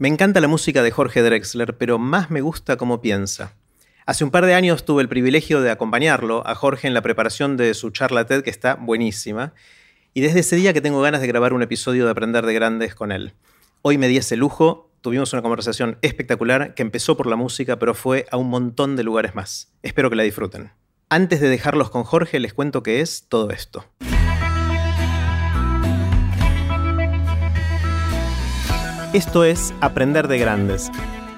Me encanta la música de Jorge Drexler, pero más me gusta cómo piensa. Hace un par de años tuve el privilegio de acompañarlo a Jorge en la preparación de su charla TED, que está buenísima, y desde ese día que tengo ganas de grabar un episodio de Aprender de Grandes con él. Hoy me di ese lujo, tuvimos una conversación espectacular que empezó por la música, pero fue a un montón de lugares más. Espero que la disfruten. Antes de dejarlos con Jorge, les cuento qué es todo esto. Esto es Aprender de Grandes,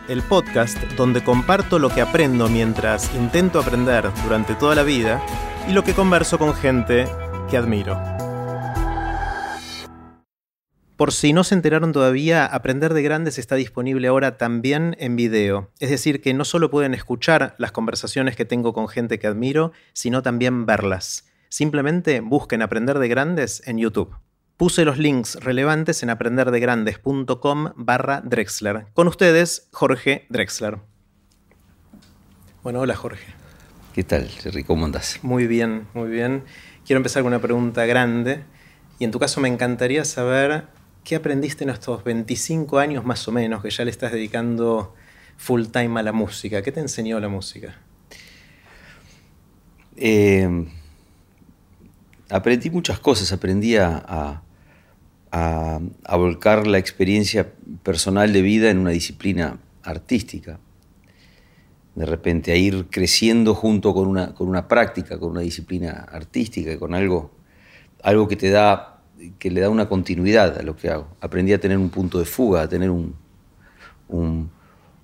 el podcast donde comparto lo que aprendo mientras intento aprender durante toda la vida y lo que converso con gente que admiro. Por si no se enteraron todavía, Aprender de Grandes está disponible ahora también en video. Es decir, que no solo pueden escuchar las conversaciones que tengo con gente que admiro, sino también verlas. Simplemente busquen Aprender de Grandes en YouTube. Puse los links relevantes en aprenderdegrandes.com barra Drexler. Con ustedes, Jorge Drexler. Bueno, hola Jorge. ¿Qué tal, Jerry? ¿Cómo andas? Muy bien, muy bien. Quiero empezar con una pregunta grande. Y en tu caso me encantaría saber qué aprendiste en estos 25 años más o menos que ya le estás dedicando full time a la música. ¿Qué te enseñó la música? Eh, aprendí muchas cosas. Aprendí a a, volcar la experiencia personal de vida en una disciplina artística. De repente a ir creciendo junto con una, con una práctica, con una disciplina artística, con algo, algo que te da, que le da una continuidad a lo que hago. Aprendí a tener un punto de fuga, a tener un, un,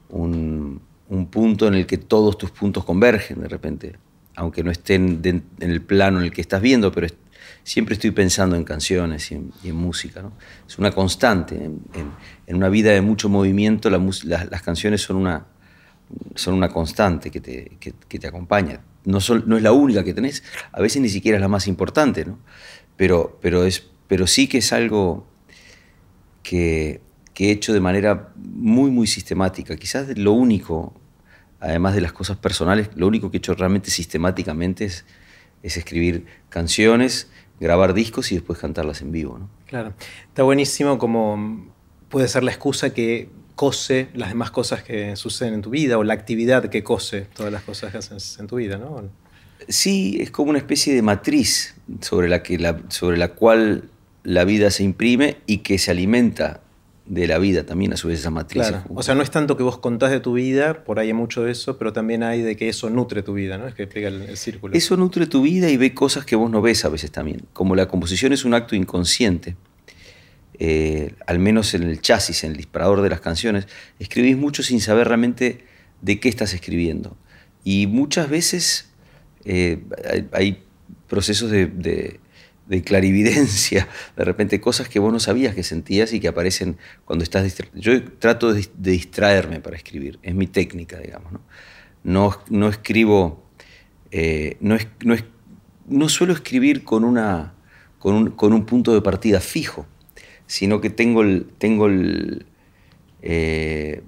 un, punto en el que todos tus puntos convergen de repente, aunque no estén en el plano en el que estás viendo, pero siempre estoy pensando en canciones y en, música. Es una constante. En, una vida de mucho movimiento, las canciones son una, son una constante que te, que, te acompaña. No, no, es la única que tenés, a veces ni siquiera es la más importante, ¿no? pero, pero, es, pero sí que es algo que, que he hecho de manera muy, muy sistemática. Quizás lo único, además de las cosas personales, lo único que he hecho realmente sistemáticamente es, es escribir canciones grabar discos y después cantarlas en vivo. ¿no? Claro. Está buenísimo como puede ser la excusa que cose las demás cosas que suceden en tu vida o la actividad que cose todas las cosas que haces en tu vida, ¿no? Sí, es como una especie de matriz sobre la, que la, sobre la cual la vida se imprime y que se alimenta de la vida también a su vez esa matriz. O sea, no es tanto que vos contás de tu vida, por ahí hay mucho de eso, pero también hay de que eso nutre tu vida, ¿no? Es que explica el, círculo. Eso nutre tu vida y ve cosas que vos no ves a veces también. Como la composición es un acto inconsciente, eh, al menos en el chasis, en el disparador de las canciones, escribís mucho sin saber realmente de qué estás escribiendo. Y muchas veces eh, hay, procesos de de clarividencia, de repente cosas que vos no sabías que sentías y que aparecen cuando estás distraído. Yo trato de, distraerme para escribir, es mi técnica, digamos. No, no, escribo, eh, no, es, no, es, no, suelo escribir con, una, con, un, con un punto de partida fijo, sino que tengo el... Tengo el eh,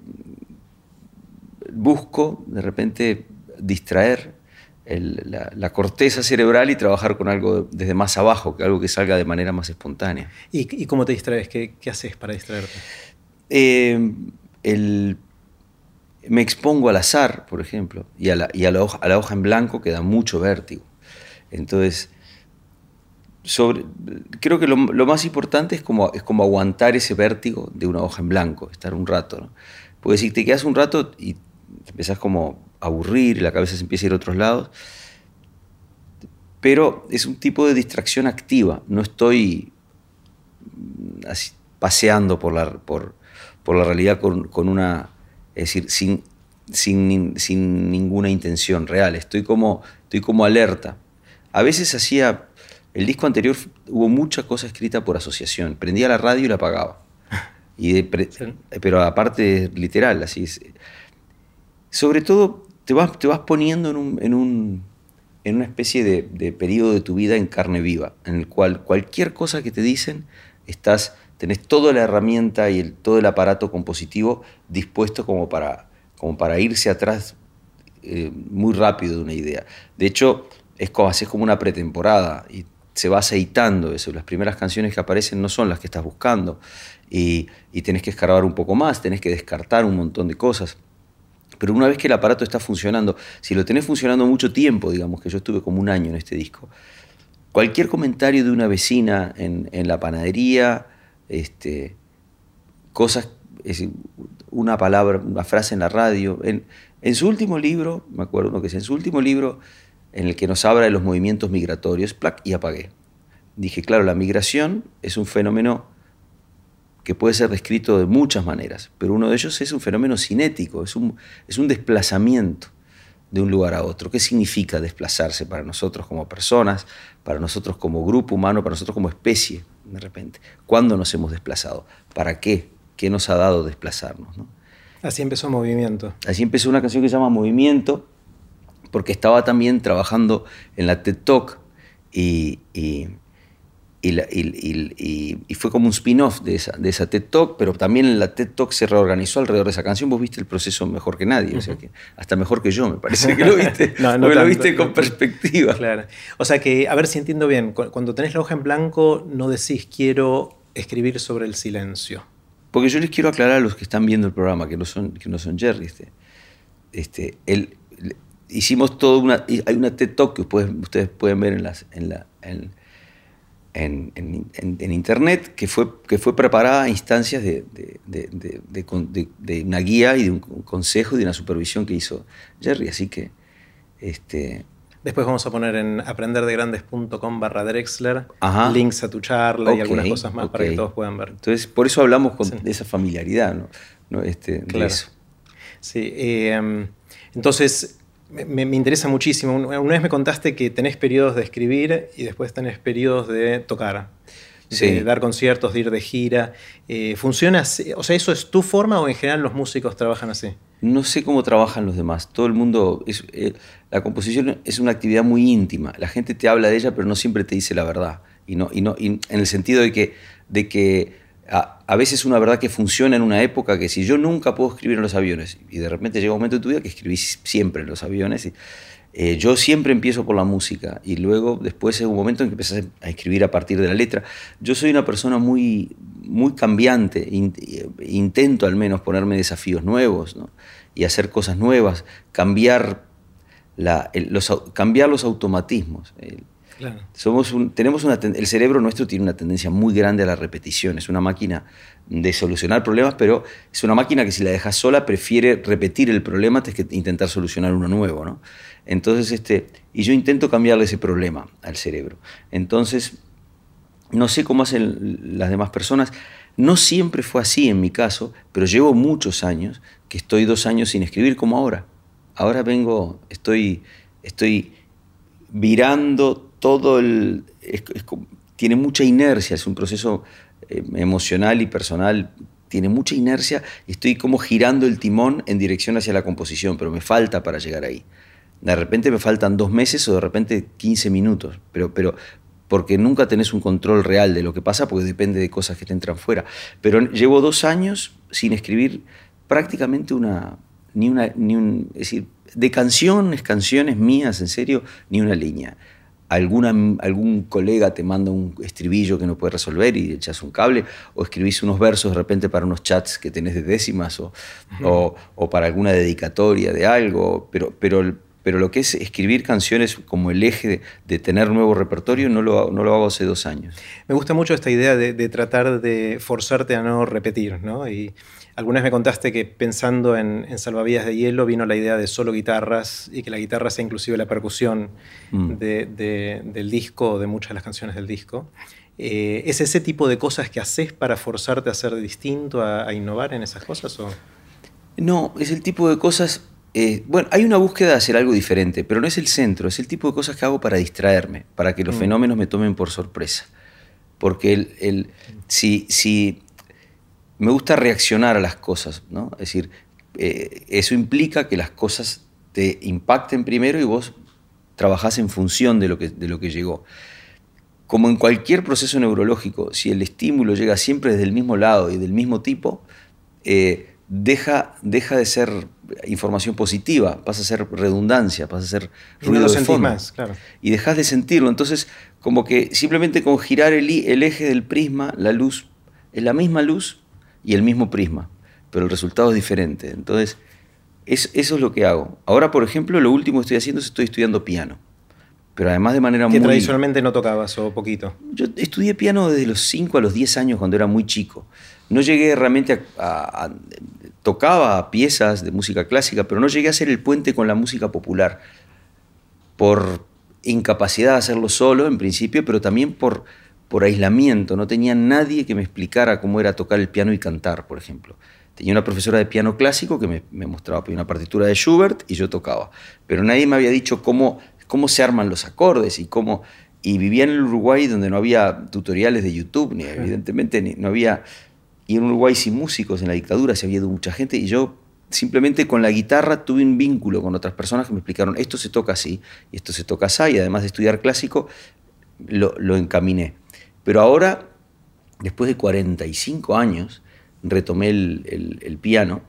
busco de repente distraer la, corteza cerebral y trabajar con algo desde más abajo, que algo que salga de manera más espontánea. ¿Y, cómo te distraes? ¿Qué, haces para distraerte? Eh, me expongo al azar, por ejemplo, y a la, y a la, hoja, a la hoja en blanco que da mucho vértigo. Entonces, sobre, creo que lo, más importante es como, es como aguantar ese vértigo de una hoja en blanco, estar un rato. ¿no? Porque si te quedas un rato y empezás como aburrir y la cabeza se empieza a ir a otros lados. Pero es un tipo de distracción activa. No estoy así, paseando por la, por, por la realidad con, con, una. Es decir, sin, sin, sin, ninguna intención real. Estoy como, estoy como alerta. A veces hacía. El disco anterior hubo mucha cosa escrita por asociación. Prendía la radio y la apagaba. Y Pero aparte, literal, así. Sobre todo te vas, te vas poniendo en, un, en, un, en una especie de, periodo de tu vida en carne viva, en el cual cualquier cosa que te dicen, estás, tenés toda la herramienta y el, todo el aparato compositivo dispuesto como para, como para irse atrás eh, muy rápido de una idea. De hecho, es como, haces como una pretemporada y se va aceitando eso. Las primeras canciones que aparecen no son las que estás buscando y, y tenés que escarbar un poco más, tenés que descartar un montón de cosas. Pero una vez que el aparato está funcionando, si lo tenés funcionando mucho tiempo, digamos que yo estuve como un año en este disco, cualquier comentario de una vecina en, la panadería, este, cosas, una palabra, una frase en la radio. En, su último libro, me acuerdo que es en su último libro, en el que nos habla de los movimientos migratorios, plac, y apagué. Dije, claro, la migración es un fenómeno que puede ser descrito de muchas maneras, pero uno de ellos es un fenómeno cinético, es un, es un desplazamiento de un lugar a otro. ¿Qué significa desplazarse para nosotros como personas, para nosotros como grupo humano, para nosotros como especie, de repente? ¿Cuándo nos hemos desplazado? ¿Para qué? ¿Qué nos ha dado desplazarnos? Así empezó Movimiento. Así empezó una canción que se llama Movimiento, porque estaba también trabajando en la TED Talk y, y, y, fue como un spin-off de esa, de esa TED Talk, pero también la TED Talk se reorganizó alrededor de esa canción. Vos viste el proceso mejor que nadie, o sea que hasta mejor que yo, me parece que lo viste, no, no lo viste con perspectiva. Claro. O sea que, a ver si entiendo bien, cuando tenés la hoja en blanco no decís quiero escribir sobre el silencio. Porque yo les quiero aclarar a los que están viendo el programa, que no son, que no son Jerry, este, este, el, hicimos todo una. Hay una TED Talk que ustedes, ustedes pueden ver en, las, en, la, en, en, en, internet que fue, que fue preparada a instancias de, de, de, una guía y de un consejo y de una supervisión que hizo Jerry. Así que. Este, Después vamos a poner en aprenderdegrandes.com barra Drexler links a tu charla y algunas cosas más para que todos puedan ver. Entonces, por eso hablamos de esa familiaridad, ¿no? ¿No? Este, claro. eso. Sí, eh, entonces me, interesa muchísimo. Una vez me contaste que tenés periodos de escribir y después tenés periodos de tocar. De dar conciertos, de ir de gira. Eh, ¿Funciona así? O sea, ¿eso es tu forma o en general los músicos trabajan así? No sé cómo trabajan los demás. Todo el mundo. Es, eh, la composición es una actividad muy íntima. La gente te habla de ella, pero no siempre te dice la verdad. Y, no, y, no, en el sentido de que, de que a, veces una verdad que funciona en una época que si yo nunca puedo escribir en los aviones y de repente llega un momento en tu vida que escribís siempre en los aviones, y, eh, yo siempre empiezo por la música y luego después es un momento en que empiezas a escribir a partir de la letra. Yo soy una persona muy, muy cambiante, intento al menos ponerme desafíos nuevos y hacer cosas nuevas, cambiar, la, los, cambiar los automatismos. Somos tenemos el cerebro nuestro tiene una tendencia muy grande a la repetición. Es una máquina de solucionar problemas, pero es una máquina que si la dejas sola prefiere repetir el problema antes que intentar solucionar uno nuevo. Entonces, este, y yo intento cambiarle ese problema al cerebro. Entonces, no sé cómo hacen las demás personas. No siempre fue así en mi caso, pero llevo muchos años que estoy dos años sin escribir como ahora. Ahora vengo, estoy, estoy virando todo el... tiene mucha inercia, es un proceso eh, emocional y personal, tiene mucha inercia y estoy como girando el timón en dirección hacia la composición, pero me falta para llegar ahí. De repente me faltan dos meses o de repente 15 minutos, pero, pero porque nunca tenés un control real de lo que pasa, porque depende de cosas que te entran fuera. Pero llevo dos años sin escribir prácticamente una, ni una, ni un, es decir, de canciones, canciones mías, en serio, ni una línea alguna, algún colega te manda un estribillo que no puede resolver y echas un cable, o escribís unos versos de repente para unos chats que tenés de décimas, o, o, para alguna dedicatoria de algo, pero, pero, pero lo que es escribir canciones como el eje de, tener nuevo repertorio no lo, no lo, hago hace dos años. Me gusta mucho esta idea de, de tratar de forzarte a no repetir, ¿no? Y, Algunas me contaste que pensando en, en, Salvavidas de Hielo vino la idea de solo guitarras y que la guitarra sea inclusive la percusión mm. de, de, del disco, de muchas de las canciones del disco. Eh, ¿Es ese tipo de cosas que haces para forzarte a ser distinto, a, a innovar en esas cosas? O? No, es el tipo de cosas... Eh, bueno, hay una búsqueda de hacer algo diferente, pero no es el centro, es el tipo de cosas que hago para distraerme, para que los mm. fenómenos me tomen por sorpresa. Porque el, el, si, si me gusta reaccionar a las cosas, ¿no? Es decir, eh, eso implica que las cosas te impacten primero y vos trabajás en función de lo que, de lo que llegó. Como en cualquier proceso neurológico, si el estímulo llega siempre desde el mismo lado y del mismo tipo, eh, deja, deja de ser información positiva, pasa a ser redundancia, pasa a ser ruido de fondo. Más, claro. Y dejas de sentirlo. Entonces, como que simplemente con girar el, el eje del prisma, la luz es la misma luz y el mismo prisma, pero el resultado es diferente. Entonces, eso es lo que hago. Ahora, por ejemplo, lo último que estoy haciendo es estoy estudiando piano. Pero además de manera muy... Que tradicionalmente no tocabas o poquito. Yo estudié piano desde los 5 a los 10 años cuando era muy chico. No llegué realmente a, Tocaba piezas de música clásica, pero no llegué a hacer el puente con la música popular. Por incapacidad de hacerlo solo, en principio, pero también por, por aislamiento. No tenía nadie que me explicara cómo era tocar el piano y cantar, por ejemplo. Tenía una profesora de piano clásico que me, me mostraba una partitura de Schubert y yo tocaba. Pero nadie me había dicho cómo, cómo se arman los acordes y cómo... Y vivía en el Uruguay donde no había tutoriales de YouTube, ni evidentemente ni, no había... Y en Uruguay sin músicos, en la dictadura se había ido mucha gente y yo simplemente con la guitarra tuve un vínculo con otras personas que me explicaron, esto se toca así, y esto se toca así, y además de estudiar clásico, lo, lo encaminé. Pero ahora, después de 45 años, retomé el, piano,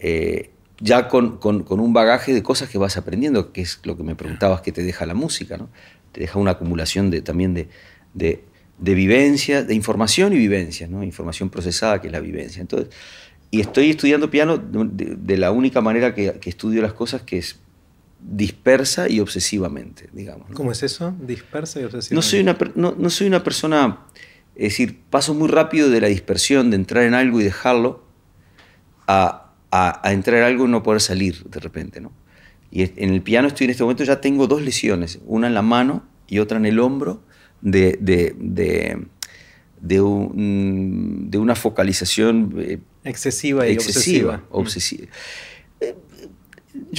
eh, ya con, un bagaje de cosas que vas aprendiendo, que es lo que me preguntabas que te deja la música, ¿no? Te deja una acumulación de, también de, de, vivencia, de información y vivencia, ¿no? Información procesada que es la vivencia. Entonces, y estoy estudiando piano de, la única manera que, estudio las cosas, que es dispersa y obsesivamente, digamos. ¿Cómo es eso? Dispersa y obsesivamente. No soy una, no, no soy una persona es decir, paso muy rápido de la dispersión, de entrar en algo y dejarlo, a, entrar en algo y no poder salir de repente. ¿no? Y en el piano estoy en este momento, ya tengo dos lesiones, una en la mano y otra en el hombro, de, de, una focalización eh, excesiva y excesiva. obsesiva. Eh,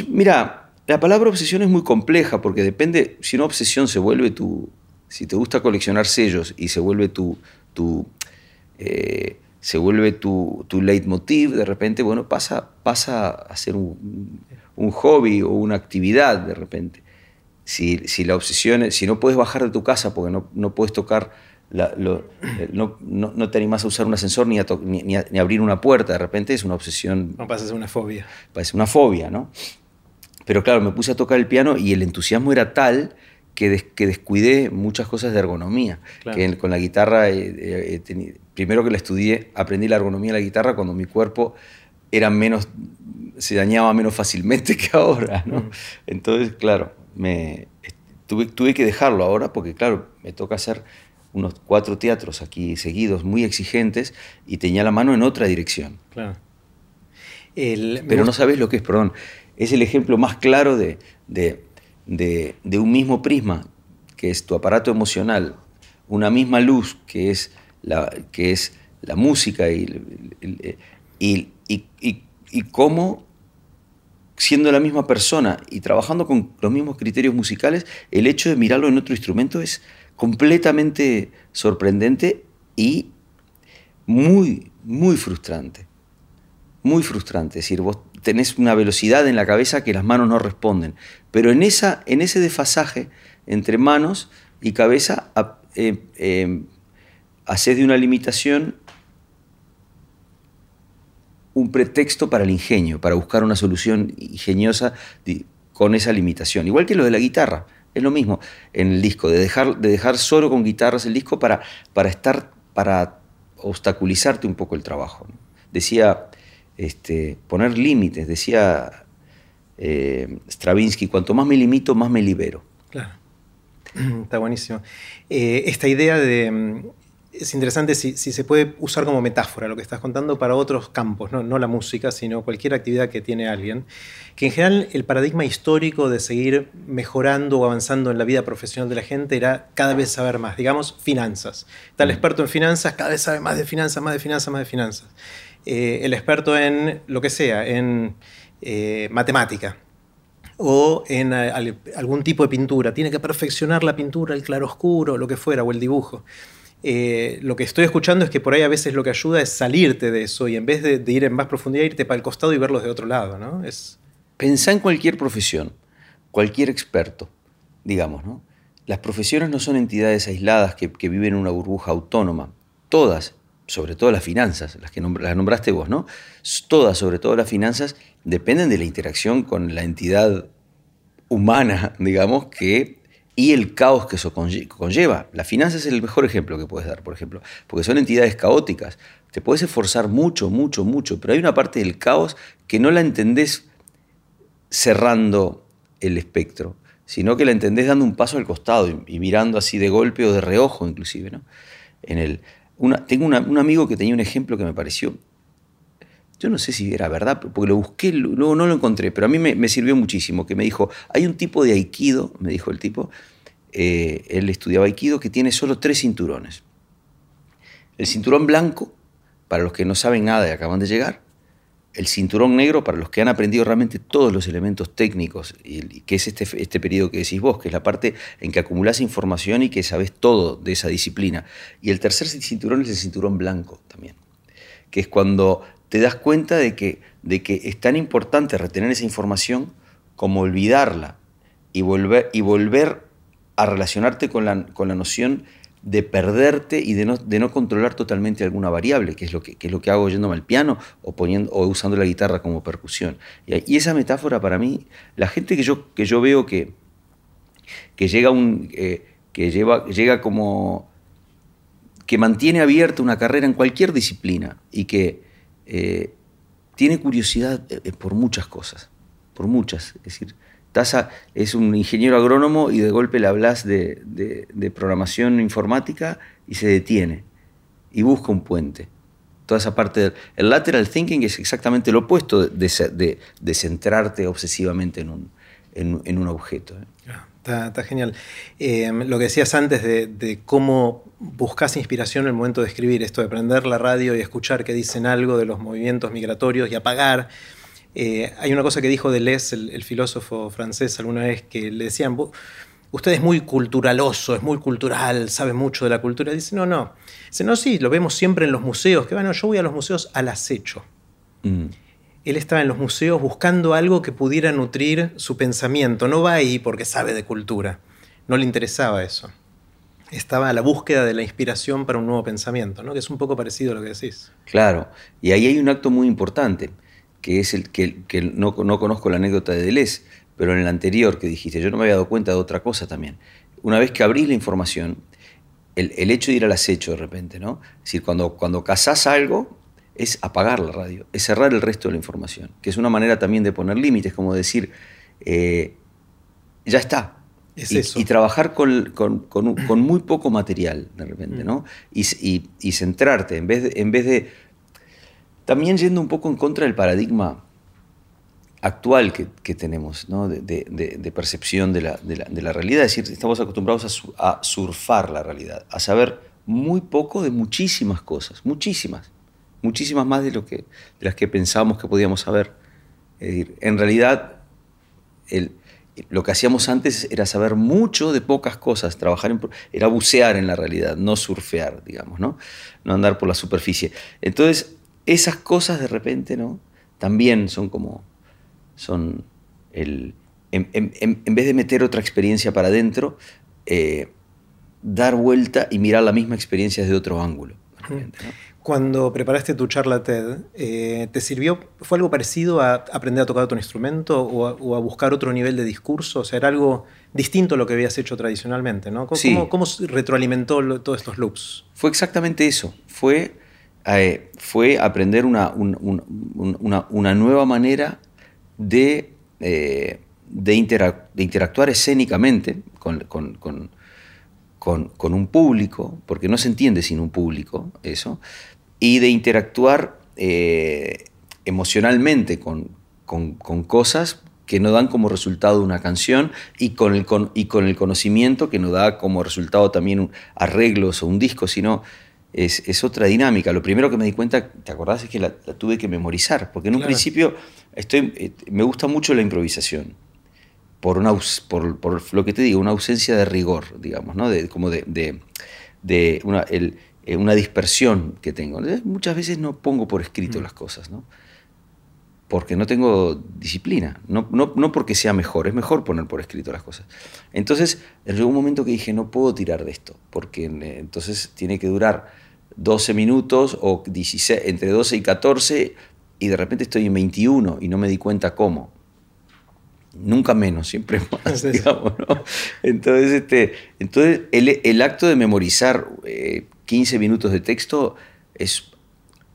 mira, la palabra obsesión es muy compleja porque depende, si una obsesión se vuelve tu, si te gusta coleccionar sellos y se vuelve tu, tu, eh, se vuelve tu, tu, leitmotiv, de repente, bueno, pasa, pasa a ser un, hobby o una actividad de repente. Si, la obsesión es, si no puedes bajar de tu casa porque no, no puedes tocar, eh, no, no, te animas a usar un ascensor ni a, ni, abrir una puerta, de repente es una obsesión. No pasa a ser una fobia. Parece una fobia, ¿no? Pero claro, me puse a tocar el piano y el entusiasmo era tal que, descuidé muchas cosas de ergonomía. Que con la guitarra, eh, eh, primero que la estudié, aprendí la ergonomía de la guitarra cuando mi cuerpo era menos, se dañaba menos fácilmente que ahora. ¿no? Entonces, claro, me, tuve, tuve que dejarlo ahora porque, claro, me toca hacer unos cuatro teatros aquí seguidos, muy exigentes, y tenía la mano en otra dirección. Claro. Pero no sabes lo que es, perdón, es el ejemplo más claro de, de, un mismo prisma, que es tu aparato emocional, una misma luz, que es la, que es la música, y, y, y, cómo, siendo la misma persona y trabajando con los mismos criterios musicales, el hecho de mirarlo en otro instrumento es completamente sorprendente y muy, muy frustrante. Muy frustrante. Es decir, vos tenés una velocidad en la cabeza que las manos no responden. Pero en, esa, en ese desfasaje entre manos y cabeza, eh, eh, haces de una limitación un pretexto para el ingenio, para buscar una solución ingeniosa con esa limitación. Igual que lo de la guitarra, es lo mismo en el disco, de dejar, de dejar solo con guitarras el disco para, para estar, para obstaculizarte un poco el trabajo. Decía este, poner límites. Decía eh, Stravinsky, cuanto más me limito, más me libero. Claro, está buenísimo. Eh, esta idea de... Mm, es interesante si, se puede usar como metáfora lo que estás contando para otros campos, ¿no? no la música, sino cualquier actividad que tiene alguien, que en general el paradigma histórico de seguir mejorando o avanzando en la vida profesional de la gente era cada vez saber más, digamos, finanzas. Tal mm. experto en finanzas, cada vez sabe más de finanzas, más de finanzas, más de finanzas. Eh, el experto en lo que sea, en eh, matemática o en eh, algún tipo de pintura. Tiene que perfeccionar la pintura, el claroscuro, lo que fuera, o el dibujo. lo que estoy escuchando es que por ahí a veces lo que ayuda es salirte de eso y en vez de, ir en más profundidad, irte para el costado y verlos de otro lado. ¿no? Es... Pensá en cualquier profesión, cualquier experto, digamos. ¿no? Las profesiones no son entidades aisladas que, que viven en una burbuja autónoma. Todas sobre todo las finanzas, las que las nombraste vos, ¿no? Todas, sobre todo las finanzas, dependen de la interacción con la entidad humana, digamos, que y el caos que eso conlleva. La finanza es el mejor ejemplo que puedes dar, por ejemplo, porque son entidades caóticas. Te puedes esforzar mucho, mucho, mucho, pero hay una parte del caos que no la entendés cerrando el espectro, sino que la entendés dando un paso al costado y, mirando así de golpe o de reojo inclusive. ¿no? En el, tengo un amigo que tenía un ejemplo que me pareció yo no sé si era verdad, porque lo busqué, luego no lo encontré, pero a mí me, sirvió muchísimo, que me dijo, hay un tipo de aikido, me dijo el tipo, eh, él estudiaba aikido, que tiene solo tres cinturones. El cinturón blanco, para los que no saben nada y acaban de llegar, el cinturón negro para los que han aprendido realmente todos los elementos técnicos, y, que es este, este periodo que decís vos, que es la parte en que acumulás información y que sabes todo de esa disciplina. Y el tercer cinturón es el cinturón blanco también, que es cuando te das cuenta de que, de que es tan importante retener esa información como olvidarla y volver, y volver a relacionarte con la, con la noción de perderte y de no, de no, controlar totalmente alguna variable, que es lo que, es lo que hago yéndome al piano o, poniendo, o usando la guitarra como percusión. Y, esa metáfora para mí, la gente que yo, que yo veo que, que, llega, un, eh, que lleva, llega como que mantiene abierta una carrera en cualquier disciplina y que, eh, tiene curiosidad eh, por muchas cosas, por muchas. Es decir, Taza es un ingeniero agrónomo y de golpe le hablas de, programación informática y se detiene y busca un puente. Toda esa parte del el lateral thinking es exactamente lo opuesto de, de, centrarte obsesivamente en un, en, un objeto. ¿eh? Ah, está, genial. lo que decías antes de, cómo buscas inspiración en el momento de escribir, esto de prender la radio y escuchar que dicen algo de los movimientos migratorios y apagar. Eh, hay una cosa que dijo Deleuze, el, filósofo francés, alguna vez que le decían, usted es muy culturaloso, es muy cultural, sabe mucho de la cultura. Dice, no, no. Dice, no, sí, lo vemos siempre en los museos, que bueno, yo voy a los museos al acecho. Mm. Él estaba en los museos buscando algo que pudiera nutrir su pensamiento. No va ahí porque sabe de cultura. No le interesaba eso estaba a la búsqueda de la inspiración para un nuevo pensamiento, ¿no? que es un poco parecido a lo que decís. Claro, y ahí hay un acto muy importante, que es el que, no, no, conozco la anécdota de Deleuze, pero en el anterior que dijiste, yo no me había dado cuenta de otra cosa también. Una vez que abrís la información, el, hecho de ir al acecho de repente, ¿no? Es decir, cuando, cuando cazás algo, es apagar la radio, es cerrar el resto de la información, que es una manera también de poner límites, como decir, eh, ya está, y, trabajar con, muy poco material de repente, ¿no? Y, centrarte, en vez, de, en vez de... También yendo un poco en contra del paradigma actual que, tenemos, de, percepción de la, realidad. Es decir, estamos acostumbrados a, surfar la realidad, a saber muy poco de muchísimas cosas, muchísimas, muchísimas más de, lo que, de las que pensábamos que podíamos saber. Es decir, en realidad, lo que hacíamos antes era saber mucho de pocas cosas, trabajar en, era bucear en la realidad, no surfear, digamos, ¿no? No andar por la superficie. Entonces, esas cosas de repente, ¿no? También son como, son el, en, vez de meter otra experiencia para adentro, eh, dar vuelta y mirar la misma experiencia desde otro ángulo. Cuando preparaste tu charla TED, eh, ¿te sirvió, fue algo parecido a aprender a tocar otro instrumento o a, buscar otro nivel de discurso? O sea, era algo distinto a lo que habías hecho tradicionalmente, ¿no? ¿Cómo, cómo, retroalimentó todos estos loops? Fue exactamente eso. Fue, eh, fue aprender una, una, nueva manera de, eh, de, interactuar escénicamente con, con, con, un público, porque no se entiende sin un público eso, y de interactuar eh, emocionalmente con, cosas que no dan como resultado una canción y con, el, y con el conocimiento que no da como resultado también arreglos o un disco, sino es, otra dinámica. Lo primero que me di cuenta, ¿te acordás? Es que la, tuve que memorizar, porque en un principio estoy, eh, me gusta mucho la improvisación, por, una, por, lo que te digo, una ausencia de rigor, digamos, ¿no? de, como de, de una, el, eh, una dispersión que tengo. Muchas veces no pongo por escrito mm. las cosas, ¿no? Porque no tengo disciplina, no, no, porque sea mejor, es mejor poner por escrito las cosas. Entonces llegó un momento que dije, no puedo tirar de esto, porque eh, entonces tiene que durar 12 minutos o 16, entre 12 y 14 y de repente estoy en 21 y no me di cuenta cómo. nunca menos, siempre más, digamos, ¿no? Entonces, este, entonces el, acto de memorizar 15 eh, minutos de texto es,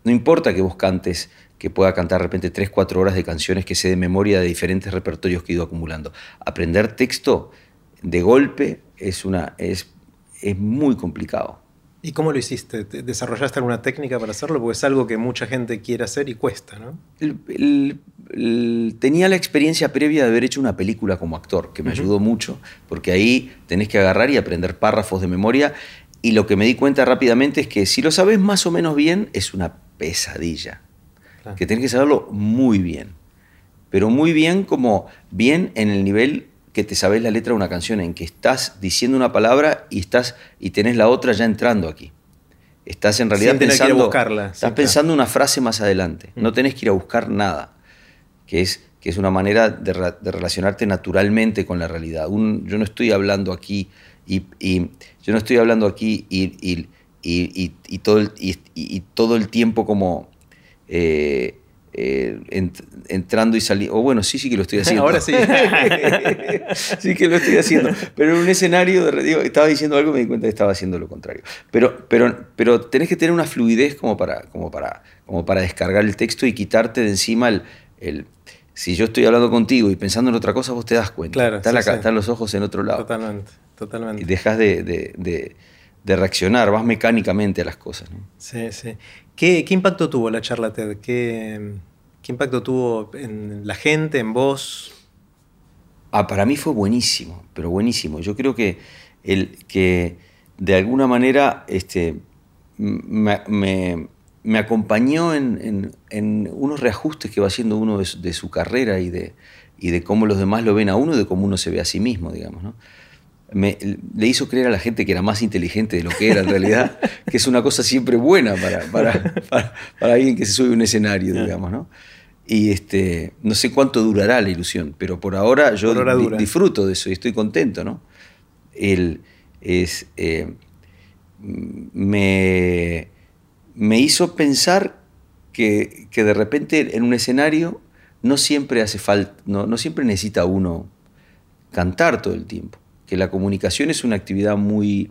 no importa que vos cantes, que pueda cantar de repente 3, 4 horas de canciones que sé de memoria de diferentes repertorios que he ido acumulando. Aprender texto de golpe es, una, es, es muy complicado. ¿Y cómo lo hiciste? ¿Desarrollaste alguna técnica para hacerlo? Porque es algo que mucha gente quiere hacer y cuesta, ¿no? tenía la experiencia previa de haber hecho una película como actor, que me ayudó mucho, porque ahí tenés que agarrar y aprender párrafos de memoria. Y lo que me di cuenta rápidamente es que si lo sabes más o menos bien, es una pesadilla. Que tenés que saberlo muy bien. Pero muy bien como bien en el nivel que te sabes la letra de una canción, en que estás diciendo una palabra y, estás, y tenés la otra ya entrando aquí. Estás en realidad pensando, estás pensando una frase más adelante. No mm. tenés que ir a buscar nada, que es, que es una manera de, relacionarte naturalmente con la realidad. yo no estoy hablando aquí y, yo no estoy hablando aquí y, y todo, el, y, todo el tiempo como eh, eh, entrando y saliendo. O bueno, sí, sí que lo estoy haciendo. Ahora sí. sí que lo estoy haciendo. Pero en un escenario, de, estaba diciendo algo y me di cuenta que estaba haciendo lo contrario. Pero, pero, pero tenés que tener una fluidez como para, como, para, como para descargar el texto y quitarte de encima el, el si yo estoy hablando contigo y pensando en otra cosa, vos te das cuenta. Claro, están, los ojos en otro lado. Totalmente, totalmente. Y dejas de, de, de, reaccionar, vas mecánicamente a las cosas. Sí, sí. ¿Qué, impacto tuvo la charla TED? ¿Qué, impacto tuvo en la gente, en vos? Ah, para mí fue buenísimo, pero buenísimo. Yo creo que, el, que de alguna manera este, me, acompañó en, unos reajustes que va haciendo uno de, su carrera y de, y de cómo los demás lo ven a uno y de cómo uno se ve a sí mismo, digamos. ¿no? Le hizo creer a la gente que era más inteligente de lo que era en realidad, que es una cosa siempre buena para, para, para, alguien que se sube a un escenario, digamos, ¿no? Y este, no sé cuánto durará la ilusión, pero por ahora yo disfruto de eso y estoy contento, ¿no? Él es, eh, me, me hizo pensar que, que, de repente en un escenario no siempre hace falta, no, no siempre necesita uno cantar todo el tiempo que la comunicación es una actividad muy,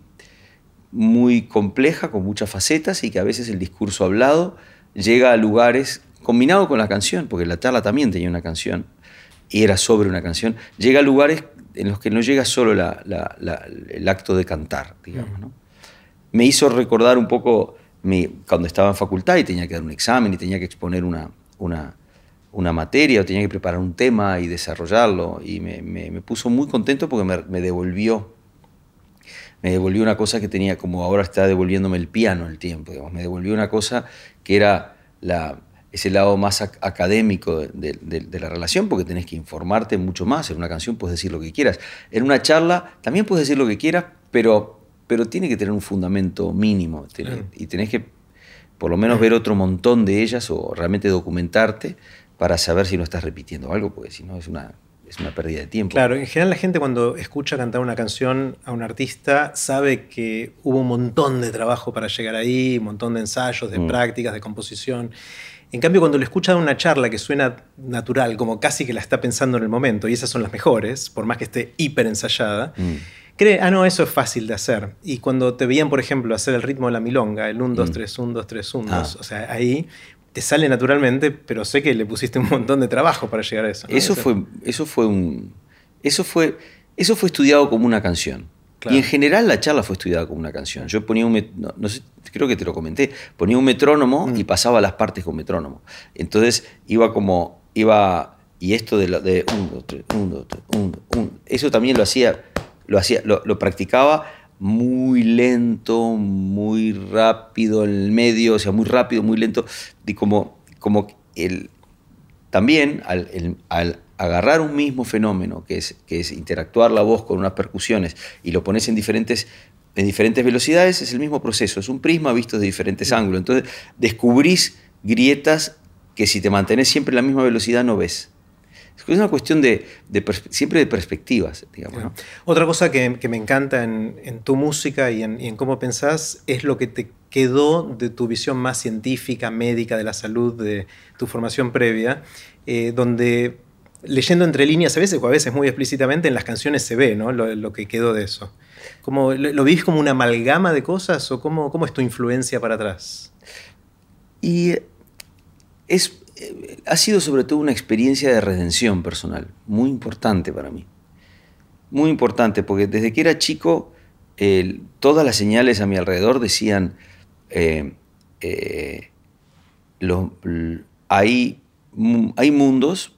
muy compleja, con muchas facetas y que a veces el discurso hablado llega a lugares, combinado con la canción, porque la charla también tenía una canción y era sobre una canción, llega a lugares en los que no llega solo el acto de cantar, digamos. ¿no? Me hizo recordar un poco cuando estaba en facultad y tenía que dar un examen y tenía que exponer una, una, una materia o tenía que preparar un tema y desarrollarlo. Y me, puso muy contento porque me, devolvió. Me devolvió una cosa que tenía, como ahora está devolviéndome el piano el tiempo. Me devolvió una cosa que era la, ese lado más académico de, la relación, porque tenés que informarte mucho más. En una canción puedes decir lo que quieras. En una charla también puedes decir lo que quieras, pero, pero tiene que tener un fundamento mínimo. Y tenés que por lo menos ver otro montón de ellas o realmente documentarte para saber si no estás repitiendo algo, porque si no es una, es una pérdida de tiempo. Claro, en general la gente cuando escucha cantar una canción a un artista sabe que hubo un montón de trabajo para llegar ahí, un montón de ensayos, de mm. prácticas, de composición. En cambio, cuando le escucha una charla que suena natural, como casi que la está pensando en el momento, y esas son las mejores, por más que esté hiper ensayada, mm. cree, ah, no, eso es fácil de hacer. Y cuando te veían, por ejemplo, hacer el ritmo de la milonga, el 1, 2, 3, 1, 2, 3, 1, 2, o sea, ahí te sale naturalmente, pero sé que le pusiste un montón de trabajo para llegar a eso. Eso, fue, eso fue un. Eso fue, eso fue estudiado como una canción. Y en general la charla fue estudiada como una canción. Yo ponía un, no, sé, creo que te lo comenté, ponía un metrónomo mm. y pasaba las partes con metrónomo. Entonces iba como, iba, y esto de, de un, dos, tres, un, dos, tres, un, un, eso también lo hacía, lo hacía, lo, lo practicaba muy lento, muy rápido en el medio, o sea, muy rápido, muy lento, y como, como el, también al, agarrar un mismo fenómeno, que es, que es interactuar la voz con unas percusiones, y lo pones en diferentes, en diferentes velocidades, es el mismo proceso, es un prisma visto de diferentes ángulos. Entonces, descubrís grietas que si te mantienes siempre en la misma velocidad no ves. Es una cuestión de, siempre de perspectivas, digamos. Otra cosa que, me encanta en, tu música y en, cómo pensás es lo que te quedó de tu visión más científica, médica, de la salud, de tu formación previa, eh, donde leyendo entre líneas a veces o a veces muy explícitamente en las canciones se ve ¿no? lo, que quedó de eso. ¿Cómo, ¿Lo vivís como una amalgama de cosas o cómo, cómo es tu influencia para atrás? Y es, ha sido sobre todo una experiencia de redención personal, muy importante para mí. Muy importante, porque desde que era chico, todas las señales a mi alrededor decían, eh, eh, hay, hay mundos,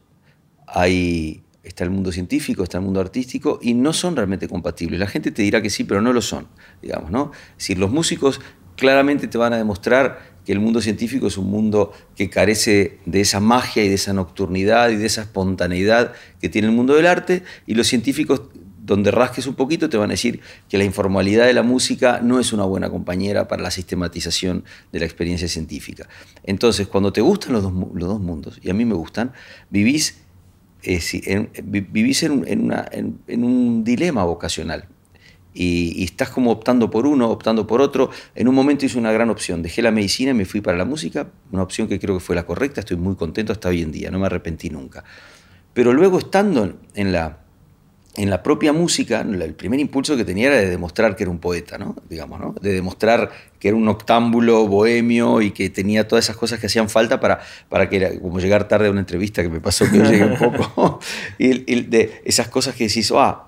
hay, está el mundo científico, está el mundo artístico, y no son realmente compatibles. La gente te dirá que sí, pero no lo son, digamos, ¿no? Es decir, los músicos claramente te van a demostrar que el mundo científico es un mundo que carece de esa magia y de esa nocturnidad y de esa espontaneidad que tiene el mundo del arte, y los científicos, donde rasques un poquito, te van a decir que la informalidad de la música no es una buena compañera para la sistematización de la experiencia científica. Entonces, cuando te gustan los dos, los dos mundos, y a mí me gustan, vivís, eh, vivís en un dilema vocacional y, estás como optando por uno, optando por otro. En un momento hice una gran opción, dejé la medicina y me fui para la música, una opción que creo que fue la correcta, estoy muy contento hasta hoy en día, no me arrepentí nunca. Pero luego estando en la, en la propia música, el primer impulso que tenía era de demostrar que era un poeta, ¿no? Digamos, ¿no? De demostrar que era un octámbulo bohemio y que tenía todas esas cosas que hacían falta para, para que era como llegar tarde a una entrevista que me pasó que yo llegué un poco. y, de esas cosas que decís, ah,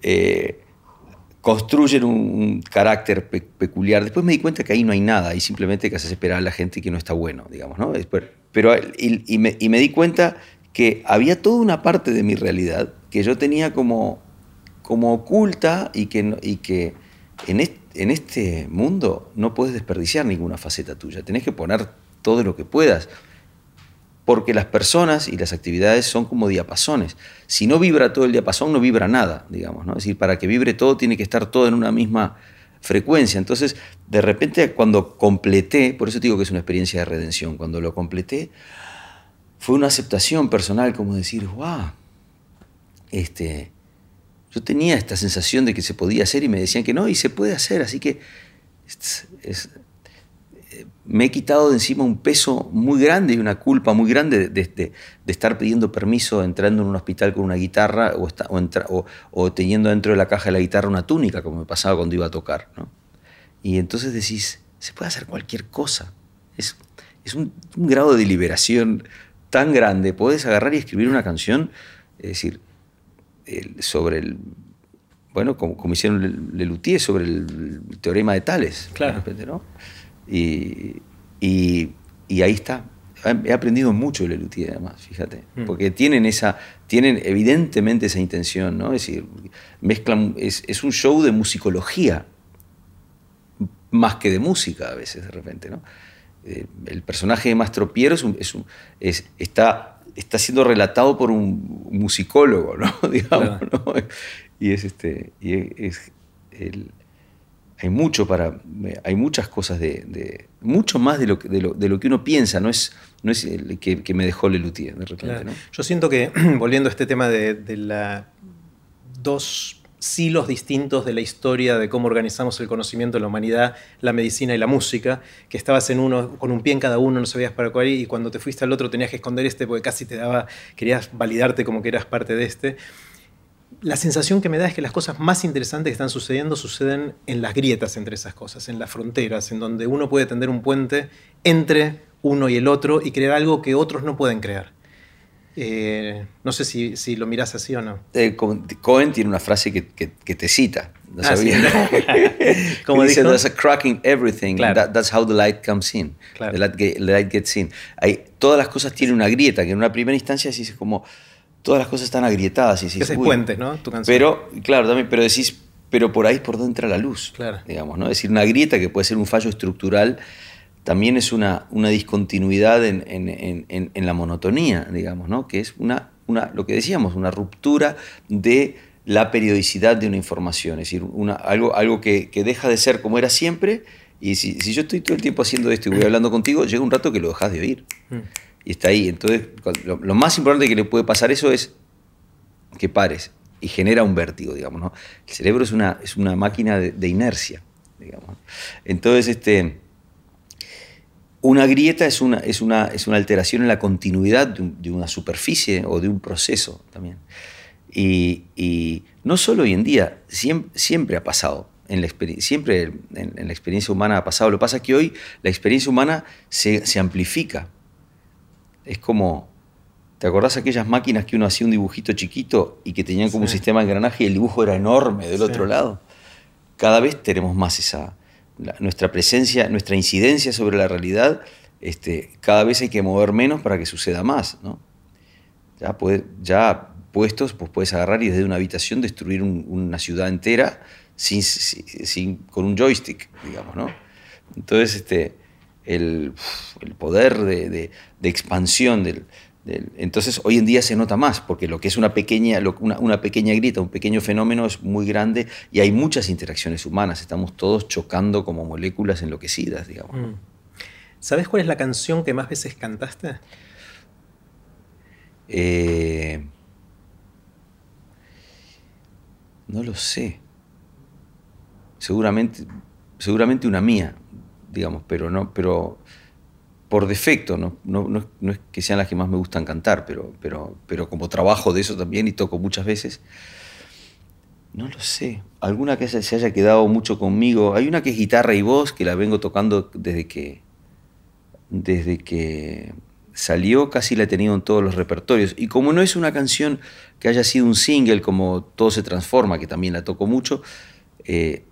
eh, construyen un, carácter peculiar. Después me di cuenta que ahí no hay nada, y simplemente que haces esperar a la gente que no está bueno, digamos, ¿no? Pero, y, me, di cuenta que había toda una parte de mi realidad que yo tenía como, como oculta y que, y que en, en este mundo no puedes desperdiciar ninguna faceta tuya, tenés que poner todo lo que puedas porque las personas y las actividades son como diapasones. Si no vibra todo el diapasón, no vibra nada, digamos. ¿no? Es decir, para que vibre todo, tiene que estar todo en una misma frecuencia. Entonces, de repente, cuando completé, por eso digo que es una experiencia de redención, cuando lo completé, fue una aceptación personal, como decir, wow, este, yo tenía esta sensación de que se podía hacer y me decían que no, y se puede hacer, así que me he quitado de encima un peso muy grande y una culpa muy grande de, estar pidiendo permiso entrando en un hospital con una guitarra o, o, teniendo dentro de la caja de la guitarra una túnica, como me pasaba cuando iba a tocar. Y entonces decís, se puede hacer cualquier cosa. Es, es un, grado de liberación tan grande. Puedes agarrar y escribir una canción, es decir, sobre el bueno, como, como hicieron Lelutier sobre el, teorema de Tales. Claro. ¿no? Y, y, ahí está. He aprendido mucho de Lelutier, además, fíjate. Mm. Porque tienen esa, tienen evidentemente esa intención, ¿no? Es decir, mezclan, es, es un show de musicología, más que de música a veces, de repente, ¿no? Eh, el personaje de Mastro Piero es, un, es, está, está siendo relatado por un musicólogo, ¿no? Digamos, ¿no? Y es este. Y es el, hay mucho para, hay muchas cosas de, mucho más de lo, de lo, de, lo, que uno piensa, no es, no es el que, que me dejó Lelutier de repente. ¿no? Yo siento que, volviendo a este tema de, de la dos silos distintos de la historia de cómo organizamos el conocimiento de la humanidad, la medicina y la música, que estabas en uno con un pie en cada uno, no sabías para cuál ir, y cuando te fuiste al otro tenías que esconder este porque casi te daba, querías validarte como que eras parte de este la sensación que me da es que las cosas más interesantes que están sucediendo suceden en las grietas entre esas cosas, en las fronteras, en donde uno puede tender un puente entre uno y el otro y crear algo que otros no pueden crear. Eh, no sé si, si, lo miras así o no. Eh, Cohen tiene una frase que, que, te cita. No ah, sabía. Como dice, there's a crack in everything. that's how the light comes in. The, light, gets in. Hay, todas las cosas tienen una grieta, que en una primera instancia es como todas las cosas están agrietadas. Y decís, es puente, ¿no? Tu canción. Pero, claro, también, pero decís, pero por ahí es por donde entra la luz. Claro. Digamos, ¿no? Es decir, una grieta que puede ser un fallo estructural también es una, una discontinuidad en, en, en, en, la monotonía, digamos, ¿no? Que es una, una, lo que decíamos, una ruptura de la periodicidad de una información. Es decir, una, algo, algo que, que deja de ser como era siempre. Y si, si, yo estoy todo el tiempo haciendo esto y voy hablando contigo, llega un rato que lo dejas de oír. Mm y está ahí. Entonces, lo, más importante que le puede pasar eso es que pares y genera un vértigo, digamos. ¿no? El cerebro es una, es una máquina de, inercia, digamos. Entonces, este, una grieta es una, es, una, es una alteración en la continuidad de, una superficie o de un proceso también. Y, no solo hoy en día, siempre, ha pasado. En la siempre en, la experiencia humana ha pasado. Lo que pasa es que hoy la experiencia humana se, amplifica. Es como, ¿te acordás aquellas máquinas que uno hacía un dibujito chiquito y que tenían como un sistema de engranaje y el dibujo era enorme del otro lado? Cada vez tenemos más esa, nuestra presencia, nuestra incidencia sobre la realidad, este, cada vez hay que mover menos para que suceda más. ¿no? Ya, puede, ya puestos, pues puedes agarrar y desde una habitación destruir una ciudad entera sin, sin, con un joystick, digamos. ¿no? Entonces, este, el, el poder de, de, de expansión del, entonces, hoy en día se nota más, porque lo que es una pequeña, una, pequeña grita, un pequeño fenómeno es muy grande y hay muchas interacciones humanas. Estamos todos chocando como moléculas enloquecidas, digamos. Mm. ¿Sabes cuál es la canción que más veces cantaste? Eh, no lo sé. Seguramente, seguramente una mía, digamos, pero no, pero por defecto, no, no, es que sean las que más me gustan cantar, pero, pero, pero como trabajo de eso también y toco muchas veces, no lo sé. Alguna que se haya quedado mucho conmigo. Hay una que es guitarra y voz, que la vengo tocando desde que, desde que salió, casi la he tenido en todos los repertorios. Y como no es una canción que haya sido un single, como Todo se transforma, que también la toco mucho, eh,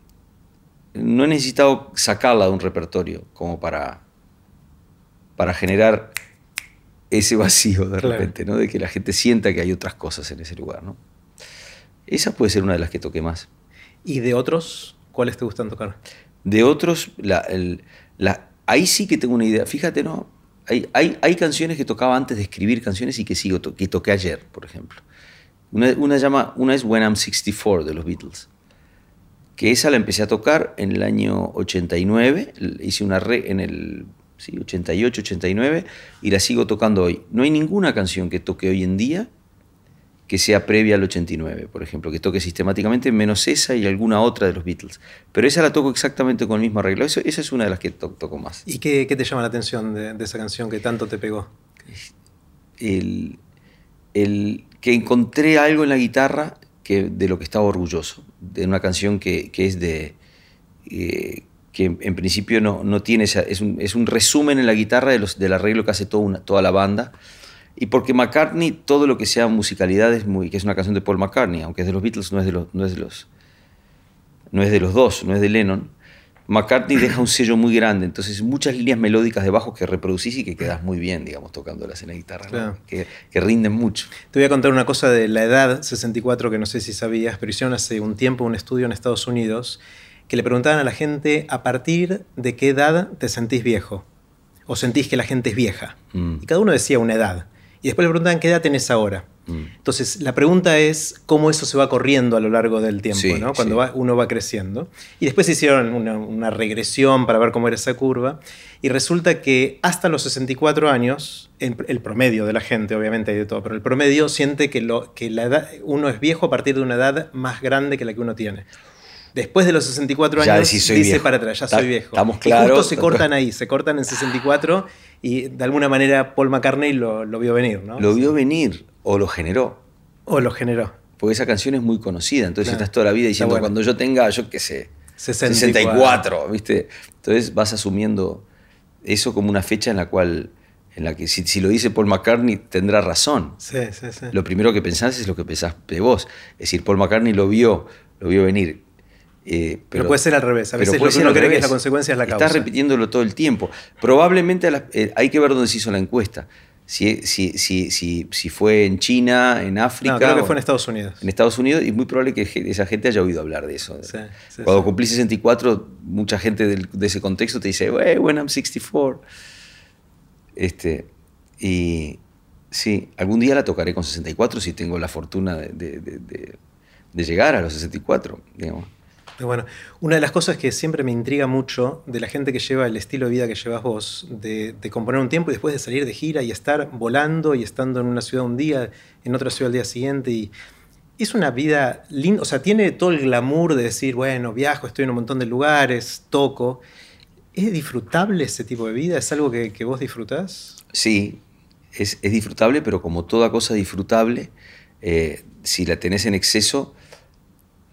no he necesitado sacarla de un repertorio como para para generar ese vacío de repente, ¿no? De que la gente sienta que hay otras cosas en ese lugar, ¿no? Esa puede ser una de las que toqué más. ¿Y de otros, cuáles te gustan tocar? De otros, la, la, ahí sí que tengo una idea. Fíjate, ¿no? Hay, hay, hay, canciones que tocaba antes de escribir canciones y que sigo que toqué ayer, por ejemplo. Una, una, llama, una es When I'm 64 de los Beatles, que esa la empecé a tocar en el año 89, hice una re, en el 88, 89, y la sigo tocando hoy. No hay ninguna canción que toque hoy en día que sea previa al 89, por ejemplo, que toque sistemáticamente, menos esa y alguna otra de los Beatles. Pero esa la toco exactamente con el mismo arreglo. esa es una de las que toco más. ¿Y qué, te llama la atención de, esa canción que tanto te pegó? El, que encontré algo en la guitarra que, de lo que estaba orgulloso, de una canción que, es de... Eh, que en principio no, no tiene, es un, es un, resumen en la guitarra de los, del arreglo que hace toda, toda la banda. Y porque McCartney, todo lo que sea musicalidad es muy, que es una canción de Paul McCartney, aunque es de los Beatles, no es de los, no es de los, no es de los dos, no es de Lennon. McCartney deja un sello muy grande, entonces muchas líneas melódicas de bajo que reproducís y que quedas muy bien, digamos, tocándolas en la guitarra, que, que, rinden mucho. Te voy a contar una cosa de la edad 64 que no sé si sabías, pero hicieron hace un tiempo un estudio en Estados Unidos que le preguntaban a la gente a partir de qué edad te sentís viejo o sentís que la gente es vieja. Mm. Y cada uno decía una edad. Y después le preguntaban qué edad tenés ahora. Mm. Entonces, la pregunta es cómo eso se va corriendo a lo largo del tiempo, ¿no? cuando uno va creciendo. Y después hicieron una, regresión para ver cómo era esa curva. Y resulta que hasta los 64 años, el, promedio de la gente, obviamente hay de todo, pero el promedio siente que, lo, que la edad, uno es viejo a partir de una edad más grande que la que uno tiene después de los 64 años, dice para atrás, ya soy viejo. Estamos claros. Y justo se cortan ahí, se cortan en 64 y de alguna manera Paul McCartney lo, vio venir, ¿no? Lo vio venir o lo generó. O lo generó. Porque esa canción es muy conocida, entonces estás toda la vida diciendo cuando yo tenga, yo qué sé, 64. ¿viste? Entonces vas asumiendo eso como una fecha en la cual en la que si, lo dice Paul McCartney tendrá razón. Sí, sí, sí. Lo primero que pensás es lo que pensás de vos. Es decir, Paul McCartney lo vio, lo vio venir. Eh, pero, puede ser al revés. A veces lo que uno cree que es la consecuencia es la causa. Estás repitiéndolo todo el tiempo. Probablemente eh, hay que ver dónde se hizo la encuesta. Si, si, si, si, fue en China, en África. No, creo que fue en Estados Unidos. En Estados Unidos, y muy probable que esa gente haya oído hablar de eso. Cuando cumplí 64, mucha gente de ese contexto te dice, hey, when I'm 64. Este, y sí, algún día la tocaré con 64 si tengo la fortuna de, de, de, de llegar a los 64, digamos. Bueno, una de las cosas que siempre me intriga mucho de la gente que lleva el estilo de vida que llevas vos, de, componer un tiempo y después de salir de gira y estar volando y estando en una ciudad un día, en otra ciudad al día siguiente. Es una vida linda, o sea, tiene todo el glamour de decir, bueno, viajo, estoy en un montón de lugares, toco. ¿Es disfrutable ese tipo de vida? ¿Es algo que, vos disfrutás? Sí, es, disfrutable, pero como toda cosa disfrutable, eh, si la tenés en exceso,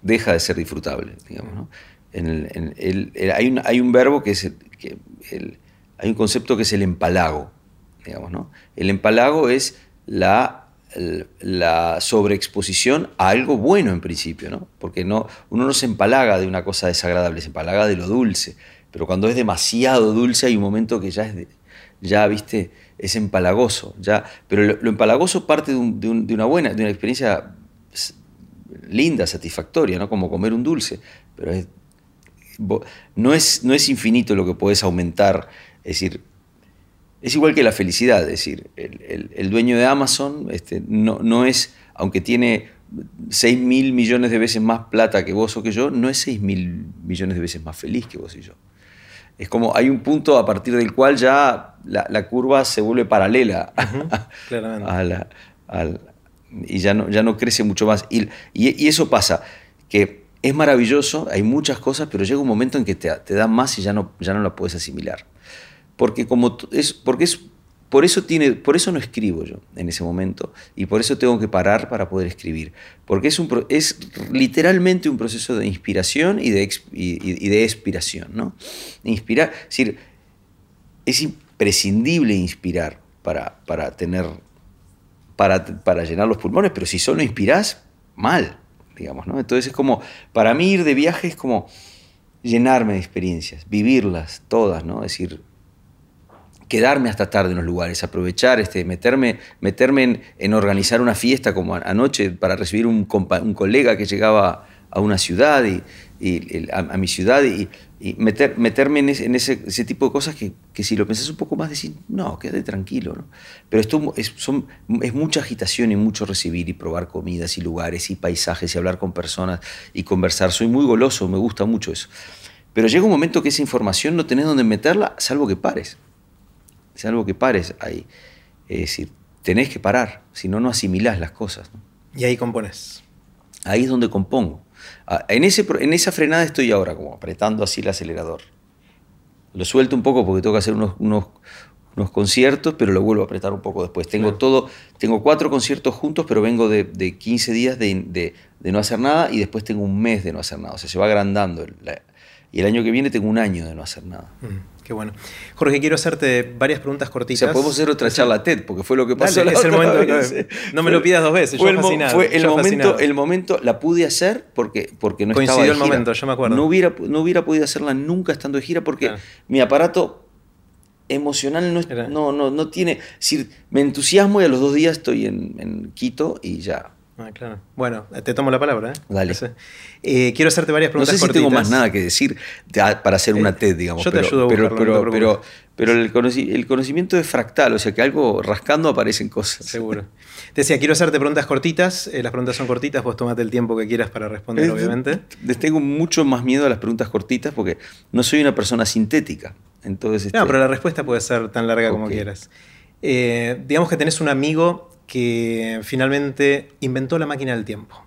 deja de ser disfrutable. Digamos, hay, un, hay, un, verbo que es que hay un concepto que es el empalago. Digamos, ¿no? El empalago es la la sobreexposición a algo bueno en principio, ¿no? Porque no, uno no se empalaga de una cosa desagradable, se empalaga de lo dulce. Pero cuando es demasiado dulce hay un momento que ya es, ya, viste, es empalagoso. Ya, pero lo, empalagoso parte de, una buena, de una experiencia linda, satisfactoria, ¿no? Como comer un dulce. Pero no, es, no es infinito lo que puedes aumentar. Es decir, es igual que la felicidad, es decir, el, dueño de Amazon este, no, no, es, aunque tiene 6 mil millones de veces más plata que vos o que yo, no es 6 mil millones de veces más feliz que vos y yo. Es como hay un punto a partir del cual ya la, curva se vuelve paralela y ya no, ya no crece mucho más. Y, y, eso pasa, que es maravilloso, hay muchas cosas, pero llega un momento en que te, te da más y ya no, ya no la puedes asimilar porque, como es, porque es, por, eso tiene, por eso no escribo yo en ese momento y por eso tengo que parar para poder escribir, porque es, un, es literalmente un proceso de inspiración y de, y, de expiración. ¿no? Inspirar, es decir, es imprescindible inspirar para, para tener, para, para llenar los pulmones, pero si solo inspirás, mal, digamos, ¿no? Entonces es como, para mí ir de viaje es como llenarme de experiencias, vivirlas todas, ¿no? Es decir, quedarme hasta tarde en los lugares, aprovechar, este, meterme, meterme en, organizar una fiesta como anoche para recibir un, un colega que llegaba a una ciudad y, a, mi ciudad y, meter, meterme en, ese, ese, tipo de cosas que, que, si lo pensás un poco más decís, no, quédate tranquilo. ¿no? Pero esto es, son, es mucha agitación y mucho recibir y probar comidas y lugares y paisajes y hablar con personas y conversar. Soy muy goloso, me gusta mucho eso. Pero llega un momento que esa información no tenés dónde meterla, salvo que pares es algo que pares ahí. Es decir, tenés que parar, si no, no asimilás las cosas. Y ahí compones. Ahí es donde compongo. Ah, en, ese, en esa frenada estoy ahora, como apretando así el acelerador. Lo suelto un poco porque tengo que hacer unos, unos, unos conciertos, pero lo vuelvo a apretar un poco después. Tengo todo, tengo cuatro conciertos juntos, pero vengo de, de 15 días de, de, de, no hacer nada y después tengo un mes de no hacer nada. O sea, se va agrandando. Y el año que viene tengo un año de no hacer nada. Mm. Qué bueno. Jorge, quiero hacerte varias preguntas cortitas. O sea, podemos hacer otra charla TED, porque fue lo que pasó. es el momento. No, me lo pidas dos veces. Fue, el, fue el, momento, el momento, la pude hacer porque, porque no Coincidió estaba de el momento, yo me acuerdo. No hubiera, no hubiera podido hacerla nunca estando de gira porque mi aparato emocional no, no, no, no, tiene. Si me entusiasmo y a los dos días estoy en, en Quito y ya Ah, claro. Bueno, te tomo la palabra. ¿eh? Dale. Eh, quiero hacerte varias preguntas. No sé si tengo más nada que decir para hacer una eh, TED, digamos. Yo te ayudo a pero, pero, pero, el, conocimiento es fractal, o sea que algo rascando aparecen cosas. Seguro. Te decía, quiero hacerte preguntas cortitas. las preguntas son cortitas, vos tomate el tiempo que quieras para responder, obviamente. Les tengo mucho más miedo a las preguntas cortitas porque no soy una persona sintética. Entonces, No, este pero la respuesta puede ser tan larga como quieras. digamos que tenés un amigo que finalmente inventó la máquina del tiempo.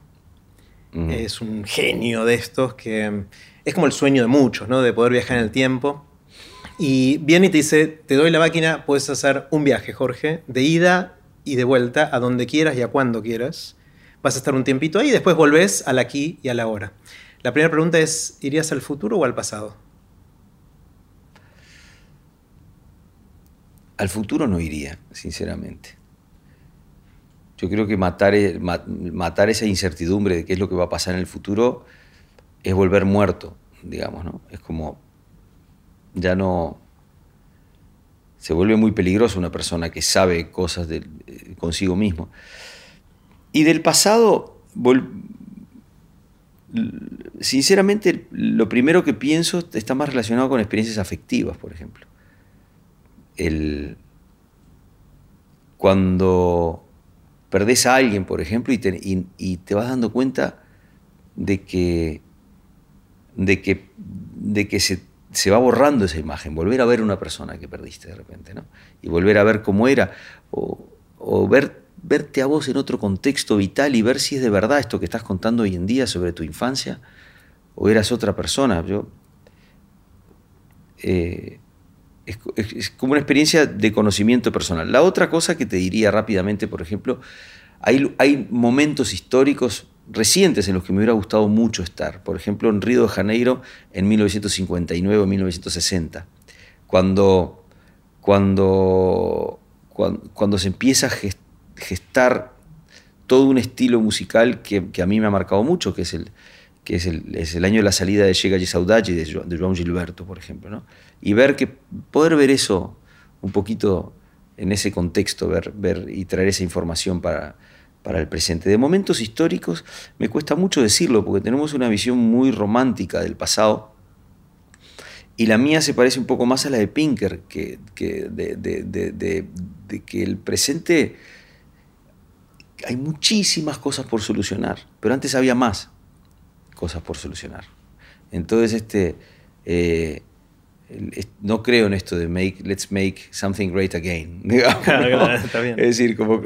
Es un genio de estos que es como el sueño de muchos, ¿no? De poder viajar en el tiempo. Y viene y te dice, te doy la máquina, puedes hacer un viaje, Jorge, de ida y de vuelta a donde quieras y a cuando quieras. Vas a estar un tiempito ahí y después volvés al aquí y a la hora. La primera pregunta es, ¿irías al futuro o al pasado? Al futuro no iría, sinceramente. Yo creo que matar, e, matar esa incertidumbre de qué es lo que va a pasar en el futuro es volver muerto, digamos, ¿no? Es como, ya no... Se vuelve muy peligroso una persona que sabe cosas eh, consigo mismo. Y del pasado, sinceramente, lo primero que pienso está más relacionado con experiencias afectivas, por ejemplo. El, cuando perdés a alguien, por ejemplo, y te, vas dando cuenta de que, de que, se, va borrando esa imagen, volver a ver una persona que perdiste de repente, ¿no? Y volver a ver cómo era, o, ver, verte a vos en otro contexto vital y ver si es de verdad esto que estás contando hoy en día sobre tu infancia, o eras otra persona. Yo, eh, es, como una experiencia de conocimiento personal. La otra cosa que te diría rápidamente, por ejemplo, hay, hay momentos históricos recientes en los que me hubiera gustado mucho estar. Por ejemplo, en Río de Janeiro en 1959 o 1960, cuando, cuando, cuando, se empieza a gestar todo un estilo musical que, que, a mí me ha marcado mucho, que es el, que es el, es el año de la salida de Llega y Saudade de, de João Gilberto, por ejemplo. ¿no? Y ver que, poder ver eso un poquito en ese contexto, ver, ver y traer esa información para, para el presente. De momentos históricos me cuesta mucho decirlo porque tenemos una visión muy romántica del pasado y la mía se parece un poco más a la de Pinker, que, que de, de, que el presente hay muchísimas cosas por solucionar, pero antes había más cosas por solucionar. Entonces, este, eh, no creo en esto de make, let's make something great again. Es decir, como,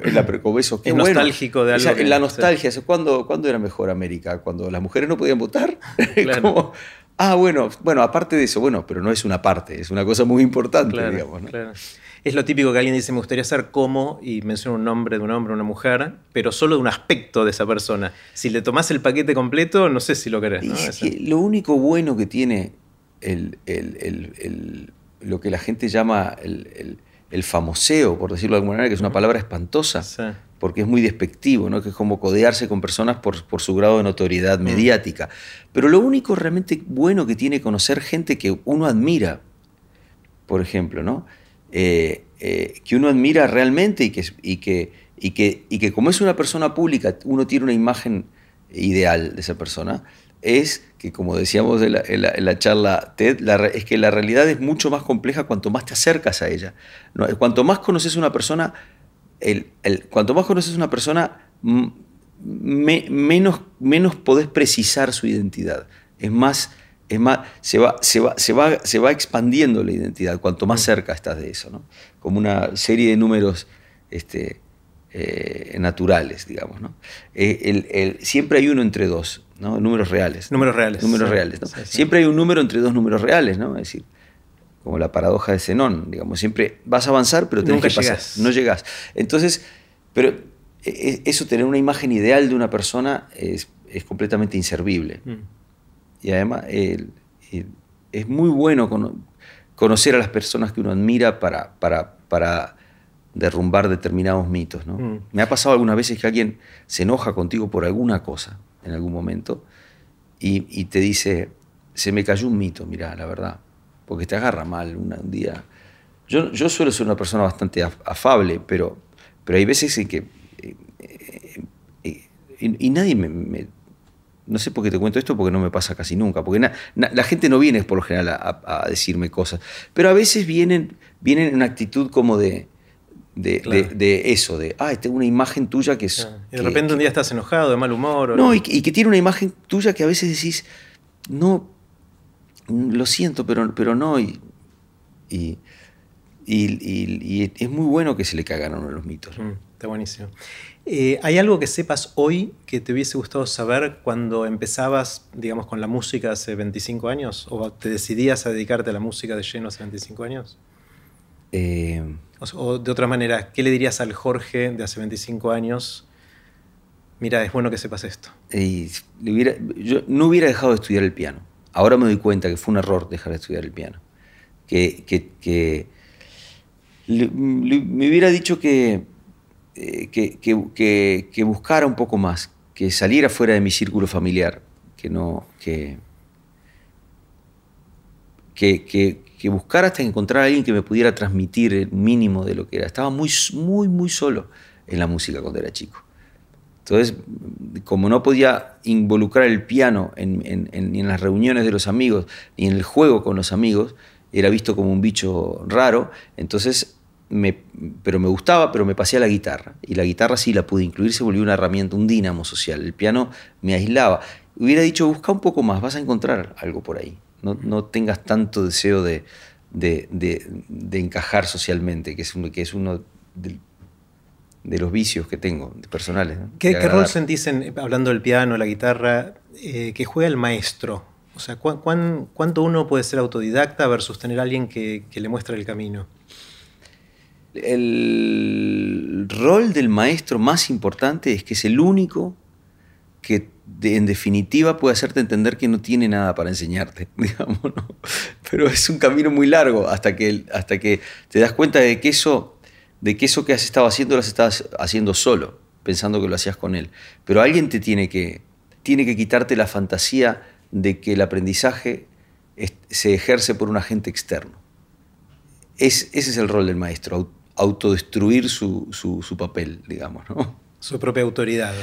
eso. es nostálgico de algo. la nostalgia, ¿cuándo, era mejor América? ¿Cuando las mujeres no podían votar? ah, bueno, bueno, aparte de eso, bueno, pero no es una parte, es una cosa muy importante, digamos. Es lo típico que alguien dice, me gustaría ser como, y menciona un nombre de un hombre o una mujer, pero solo de un aspecto de esa persona. Si le tomás el paquete completo, no sé si lo querés. lo único bueno que tiene lo que la gente llama el, famoseo, por decirlo de alguna manera, que es una palabra espantosa, porque es muy despectivo, ¿no? que es como codearse con personas por, por su grado de notoriedad mm. mediática. Pero lo único realmente bueno que tiene conocer gente que uno admira, por ejemplo, ¿no? Eh, eh, que uno admira realmente y que, y, que, y, que, y que como es una persona pública, uno tiene una imagen ideal de esa persona, es que, como decíamos en la, charla TED, es que la realidad es mucho más compleja cuanto más te acercas a ella. ¿no? Cuanto más conoces una persona, el, cuanto más conoces una persona, menos, menos podés precisar su identidad. Es más, es más, se va, se va, se va, se va expandiendo la identidad cuanto más cerca estás de eso, ¿no? Como una serie de números este, eh, naturales, digamos, ¿no? Eh, el, siempre hay uno entre dos, ¿no? Números reales. Números reales. Números reales, Siempre hay un número entre dos números reales, ¿no? Es decir, como la paradoja de Zenón, digamos, siempre vas a avanzar, pero tenés que pasar, no llegas. Entonces, pero e, e, eso, tener una imagen ideal de una persona es, es completamente inservible. Mm. Y además es muy bueno conocer a las personas que uno admira para, para, para derrumbar determinados mitos. ¿no? Mm. Me ha pasado algunas veces que alguien se enoja contigo por alguna cosa en algún momento y, te dice, se me cayó un mito, mira, la verdad, porque te agarra mal un día. Yo, yo suelo ser una persona bastante afable, pero, pero hay veces en que... Eh, eh, eh, y, nadie me no sé por qué te cuento esto, porque no me pasa casi nunca, porque la gente no viene por lo general a, decirme cosas, pero a veces vienen, vienen en una actitud como de, de, eso, de, ah, tengo una imagen tuya que es... Y de repente un día estás enojado, de mal humor. no, y, que tiene una imagen tuya que a veces decís, no, lo siento, pero, pero no, y, y, es muy bueno que se le cagaron los mitos. Mm, está buenísimo. Eh, ¿Hay algo que sepas hoy que te hubiese gustado saber cuando empezabas, digamos, con la música hace 25 años? ¿O te decidías a dedicarte a la música de lleno hace 25 años? Eh, o, de otra manera, ¿qué le dirías al Jorge de hace 25 años? Mira, es bueno que sepas esto. yo no hubiera dejado de estudiar el piano. Ahora me doy cuenta que fue un error dejar de estudiar el piano. Que, que, me hubiera dicho que eh, que, buscara un poco más, que saliera fuera de mi círculo familiar, que no, que, que, buscara hasta encontrar a alguien que me pudiera transmitir el mínimo de lo que era. Estaba muy, muy, muy solo en la música cuando era chico. Entonces, como no podía involucrar el piano en, en, ni en las reuniones de los amigos, ni en el juego con los amigos, era visto como un bicho raro, entonces pero me gustaba, pero me pasé a la guitarra. Y la guitarra sí la pude incluir, se volvió una herramienta, un dínamo social. El piano me aislaba. Hubiera dicho, busca un poco más, vas a encontrar algo por ahí. No, tengas tanto deseo de, encajar socialmente, que es, que es uno de, los vicios que tengo personales. ¿Qué, rol sentís, en, hablando del piano, la guitarra, eh, que juega el maestro? O sea, cuánto uno puede ser autodidacta versus tener a alguien que, le muestre el camino? El rol del maestro más importante es que es el único que en definitiva puede hacerte entender que no tiene nada para enseñarte, digamos, Pero es un camino muy largo hasta que, hasta que te das cuenta de que eso, de que eso que has estado haciendo lo has estado haciendo solo, pensando que lo hacías con él. Pero alguien te tiene que, tiene que quitarte la fantasía de que el aprendizaje se ejerce por un agente externo. Es, ese es el rol del maestro, autodestruir su, su, papel, digamos. ¿no? Su propia autoridad.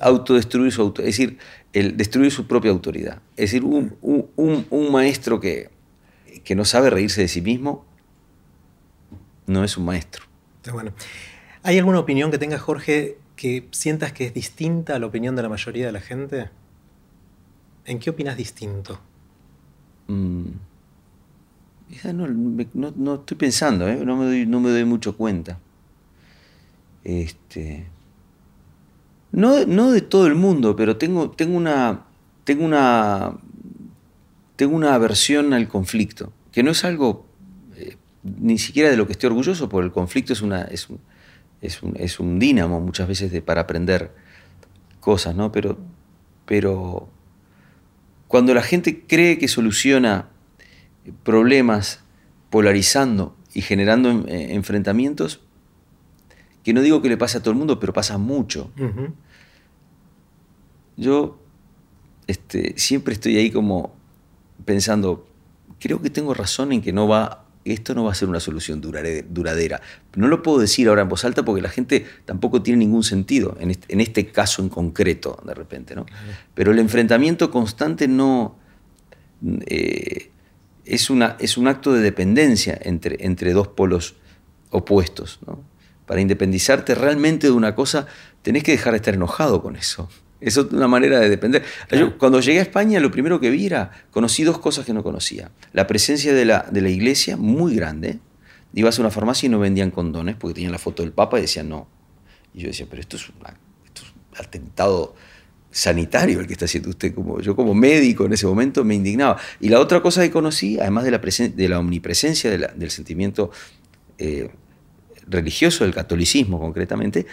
Autodestruir su autoridad, es decir, el destruir su propia autoridad. Es decir, un, un, un maestro que, que no sabe reírse de sí mismo no es un maestro. Bueno. ¿Hay alguna opinión que tenga Jorge que sientas que es distinta a la opinión de la mayoría de la gente? ¿En qué opinas distinto? Mm. No, estoy pensando, ¿eh? no, me doy, no me doy mucho cuenta. Este, no, no de todo el mundo, pero tengo, tengo, una, tengo, una, tengo una aversión al conflicto, que no es algo eh, ni siquiera de lo que estoy orgulloso, porque el conflicto es, una, es, un, es, un, es un dínamo muchas veces de, para aprender cosas, ¿no? Pero, pero cuando la gente cree que soluciona problemas polarizando y generando eh, enfrentamientos, que no digo que le pase a todo el mundo, pero pasa mucho. Yo este, siempre estoy ahí como pensando, creo que tengo razón en que no va esto no va a ser una solución duradera. No lo puedo decir ahora en voz alta porque la gente tampoco tiene ningún sentido, en este, caso en concreto, de repente. ¿no? Pero el enfrentamiento constante no... Eh, es, una, es un acto de dependencia entre, entre dos polos opuestos. Para independizarte realmente de una cosa, tenés que dejar de estar enojado con eso. Es una manera de depender. cuando llegué a España, lo primero que vi era, conocí dos cosas que no conocía. La presencia de la, de la iglesia, muy grande. Ibas a una farmacia y no vendían condones porque tenían la foto del Papa y decían no. Y yo decía, pero esto es, un atentado sanitario el que está haciendo usted. Como, yo como médico en ese momento me indignaba. Y la otra cosa que conocí, además de la, de la omnipresencia del sentimiento eh, religioso, del catolicismo concretamente,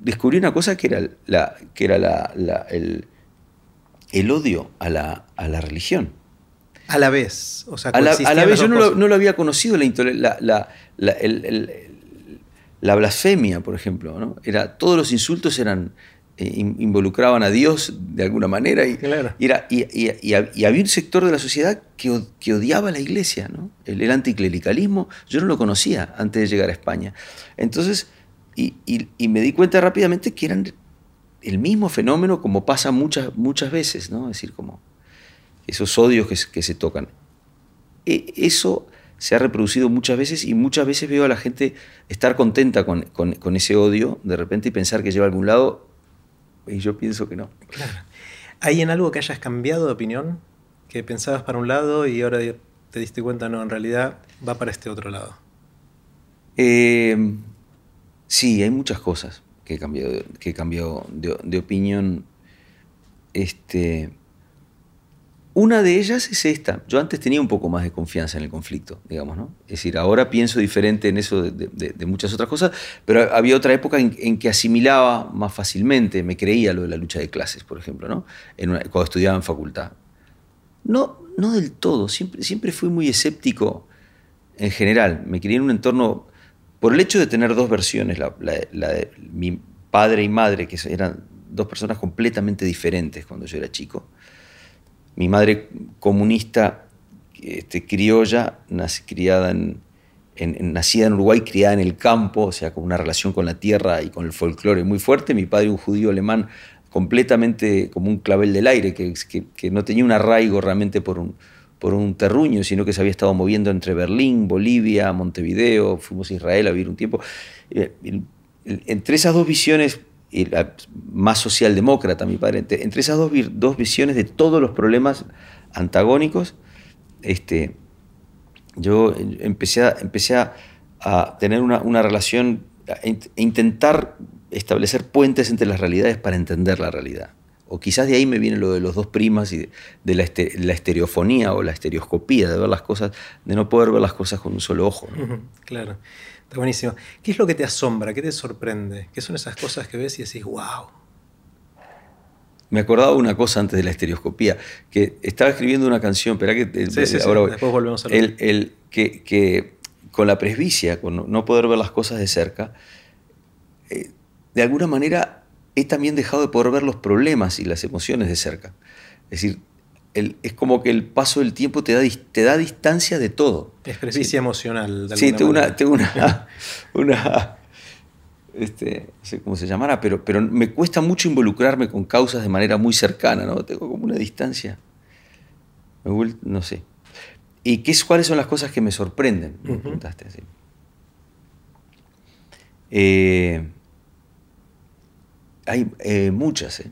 descubrí una cosa que era, la, que era la, el, el, odio a la, a la, religión. A la vez. O sea, a la, a la vez yo no lo, no lo, había conocido, la, la, blasfemia, por ejemplo. ¿no? Era, todos los insultos eran, eh, involucraban a Dios de alguna manera y, era, y, y, había un sector de la sociedad que, que odiaba a la iglesia. ¿no? El, el anticlericalismo yo no lo conocía antes de llegar a España. Entonces y, me di cuenta rápidamente que eran el mismo fenómeno como pasa muchas, muchas veces, ¿no? Es decir, como esos odios que, se tocan. E, eso se ha reproducido muchas veces y muchas veces veo a la gente estar contenta con, ese odio de repente y pensar que lleva a algún lado y yo pienso que no. Claro. ¿Hay en algo que hayas cambiado de opinión? Que pensabas para un lado y ahora te diste cuenta, no, en realidad va para este otro lado. Eh, Sí, hay muchas cosas que he cambiado, que de, opinión. Este, una de ellas es esta. Yo antes tenía un poco más de confianza en el conflicto, digamos, ¿no? Es decir, ahora pienso diferente en eso de, muchas otras cosas, pero había otra época en, que asimilaba más fácilmente, me creía lo de la lucha de clases, por ejemplo, ¿no? cuando estudiaba en facultad. No, no del todo, siempre, siempre fui muy escéptico en general. Me crié en un entorno por el hecho de tener dos versiones, la, de mi padre y madre, que eran dos personas completamente diferentes cuando yo era chico. Mi madre comunista, este, criolla, nacida en Uruguay, criada en el campo, o sea, con una relación con la tierra y con el folclore muy fuerte. Mi padre, un judío alemán, completamente como un clavel del aire, que, que no tenía un arraigo realmente por un, por un terruño, sino que se había estado moviendo entre Berlín, Bolivia, Montevideo, fuimos a Israel a vivir un tiempo. Eh, entre esas dos visiones, y la más socialdemócrata, mi padre, entre, esas dos, dos, visiones de todos los problemas antagónicos, este, yo empecé a, empecé a, tener una, una relación, e intentar establecer puentes entre las realidades para entender la realidad. O quizás de ahí me viene lo de los dos primas y de, la, estereofonía o la estereoscopía, de ver las cosas, de no poder ver las cosas con un solo ojo. Claro, está buenísimo. ¿Qué es lo que te asombra? ¿Qué te sorprende? ¿Qué son esas cosas que ves y decís, wow? Me acordaba una cosa antes de la estereoscopía, que estaba escribiendo una canción, espera que ahora después volvemos a el, el, que, que, con la presbicia, con no poder ver las cosas de cerca, eh, de alguna manera he también dejado de poder ver los problemas y las emociones de cerca. Es decir, es como que el paso del tiempo te da, te da distancia de todo. Es presbicia emocional. De sí, tengo una, tengo una, una este, no sé cómo se llamará, pero, pero me cuesta mucho involucrarme con causas de manera muy cercana, ¿no? Tengo como una distancia. no sé. ¿Y qué, cuáles son las cosas que me sorprenden? Me preguntaste así. Eh, hay eh, muchas, ¿eh?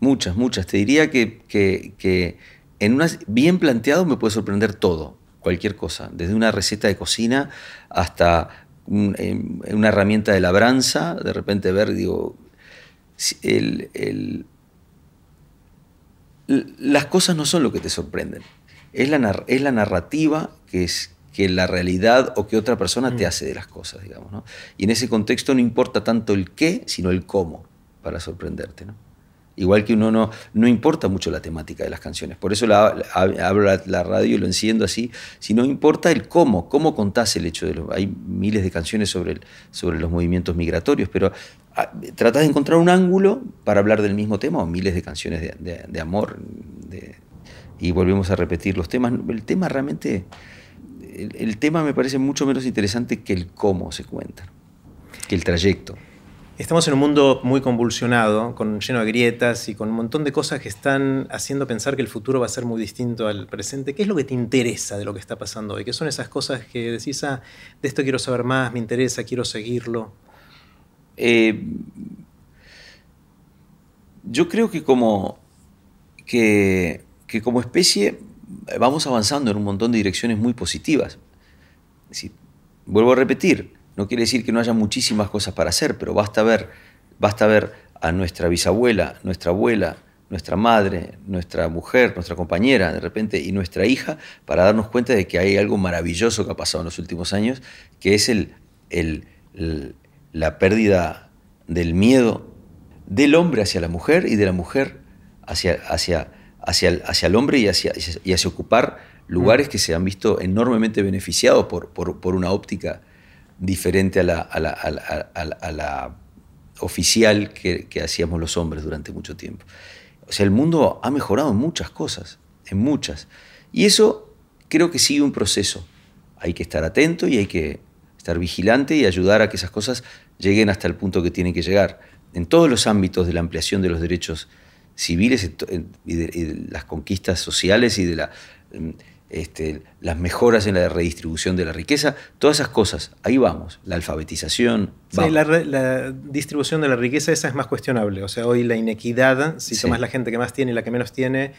Muchas, muchas. Te diría que, en unas bien planteado me puede sorprender todo, cualquier cosa, desde una receta de cocina hasta una herramienta de labranza, de repente ver, digo, las cosas no son lo que te sorprenden, es la, es la narrativa que es que la realidad o que otra persona te mm. hace de las cosas, digamos. ¿no? Y en ese contexto no importa tanto el qué, sino el cómo, para sorprenderte. ¿no? Igual que uno no, no importa mucho la temática de las canciones. Por eso la, abro la, radio y lo enciendo así. Si no importa el cómo, cómo contás el hecho de los. Hay miles de canciones sobre, sobre los movimientos migratorios, pero ah, tratás de encontrar un ángulo para hablar del mismo tema o miles de canciones de, amor. y volvemos a repetir los temas. El tema realmente el, tema me parece mucho menos interesante que el cómo se cuenta, que el trayecto. Estamos en un mundo muy convulsionado, con, lleno de grietas y con un montón de cosas que están haciendo pensar que el futuro va a ser muy distinto al presente. ¿Qué es lo que te interesa de lo que está pasando hoy? ¿Qué son esas cosas que decís, ah, de esto quiero saber más, me interesa, quiero seguirlo? Eh, yo creo que como, que como especie vamos avanzando en un montón de direcciones muy positivas. vuelvo a repetir, no quiere decir que no haya muchísimas cosas para hacer, pero basta ver, basta ver a nuestra bisabuela, nuestra abuela, nuestra madre, nuestra mujer, nuestra compañera, de repente, y nuestra hija, para darnos cuenta de que hay algo maravilloso que ha pasado en los últimos años, que es el, la pérdida del miedo del hombre hacia la mujer y de la mujer hacia, hacia, hacia el, hacia el hombre y hacia, y hacia ocupar lugares mm. que se han visto enormemente beneficiados por, por, una óptica diferente a la, a la, a la, oficial que, que, hacíamos los hombres durante mucho tiempo. O sea, el mundo ha mejorado en muchas cosas, en muchas. Y eso creo que sigue un proceso. Hay que estar atento y hay que estar vigilante y ayudar a que esas cosas lleguen hasta el punto que tienen que llegar. En todos los ámbitos de la ampliación de los derechos civiles y de, las conquistas sociales y de la, mm, este, las mejoras en la redistribución de la riqueza, todas esas cosas, ahí vamos, la alfabetización. Sí, la, distribución de la riqueza esa es más cuestionable, o sea, hoy la inequidad, si tomas la gente que más tiene y la que menos tiene,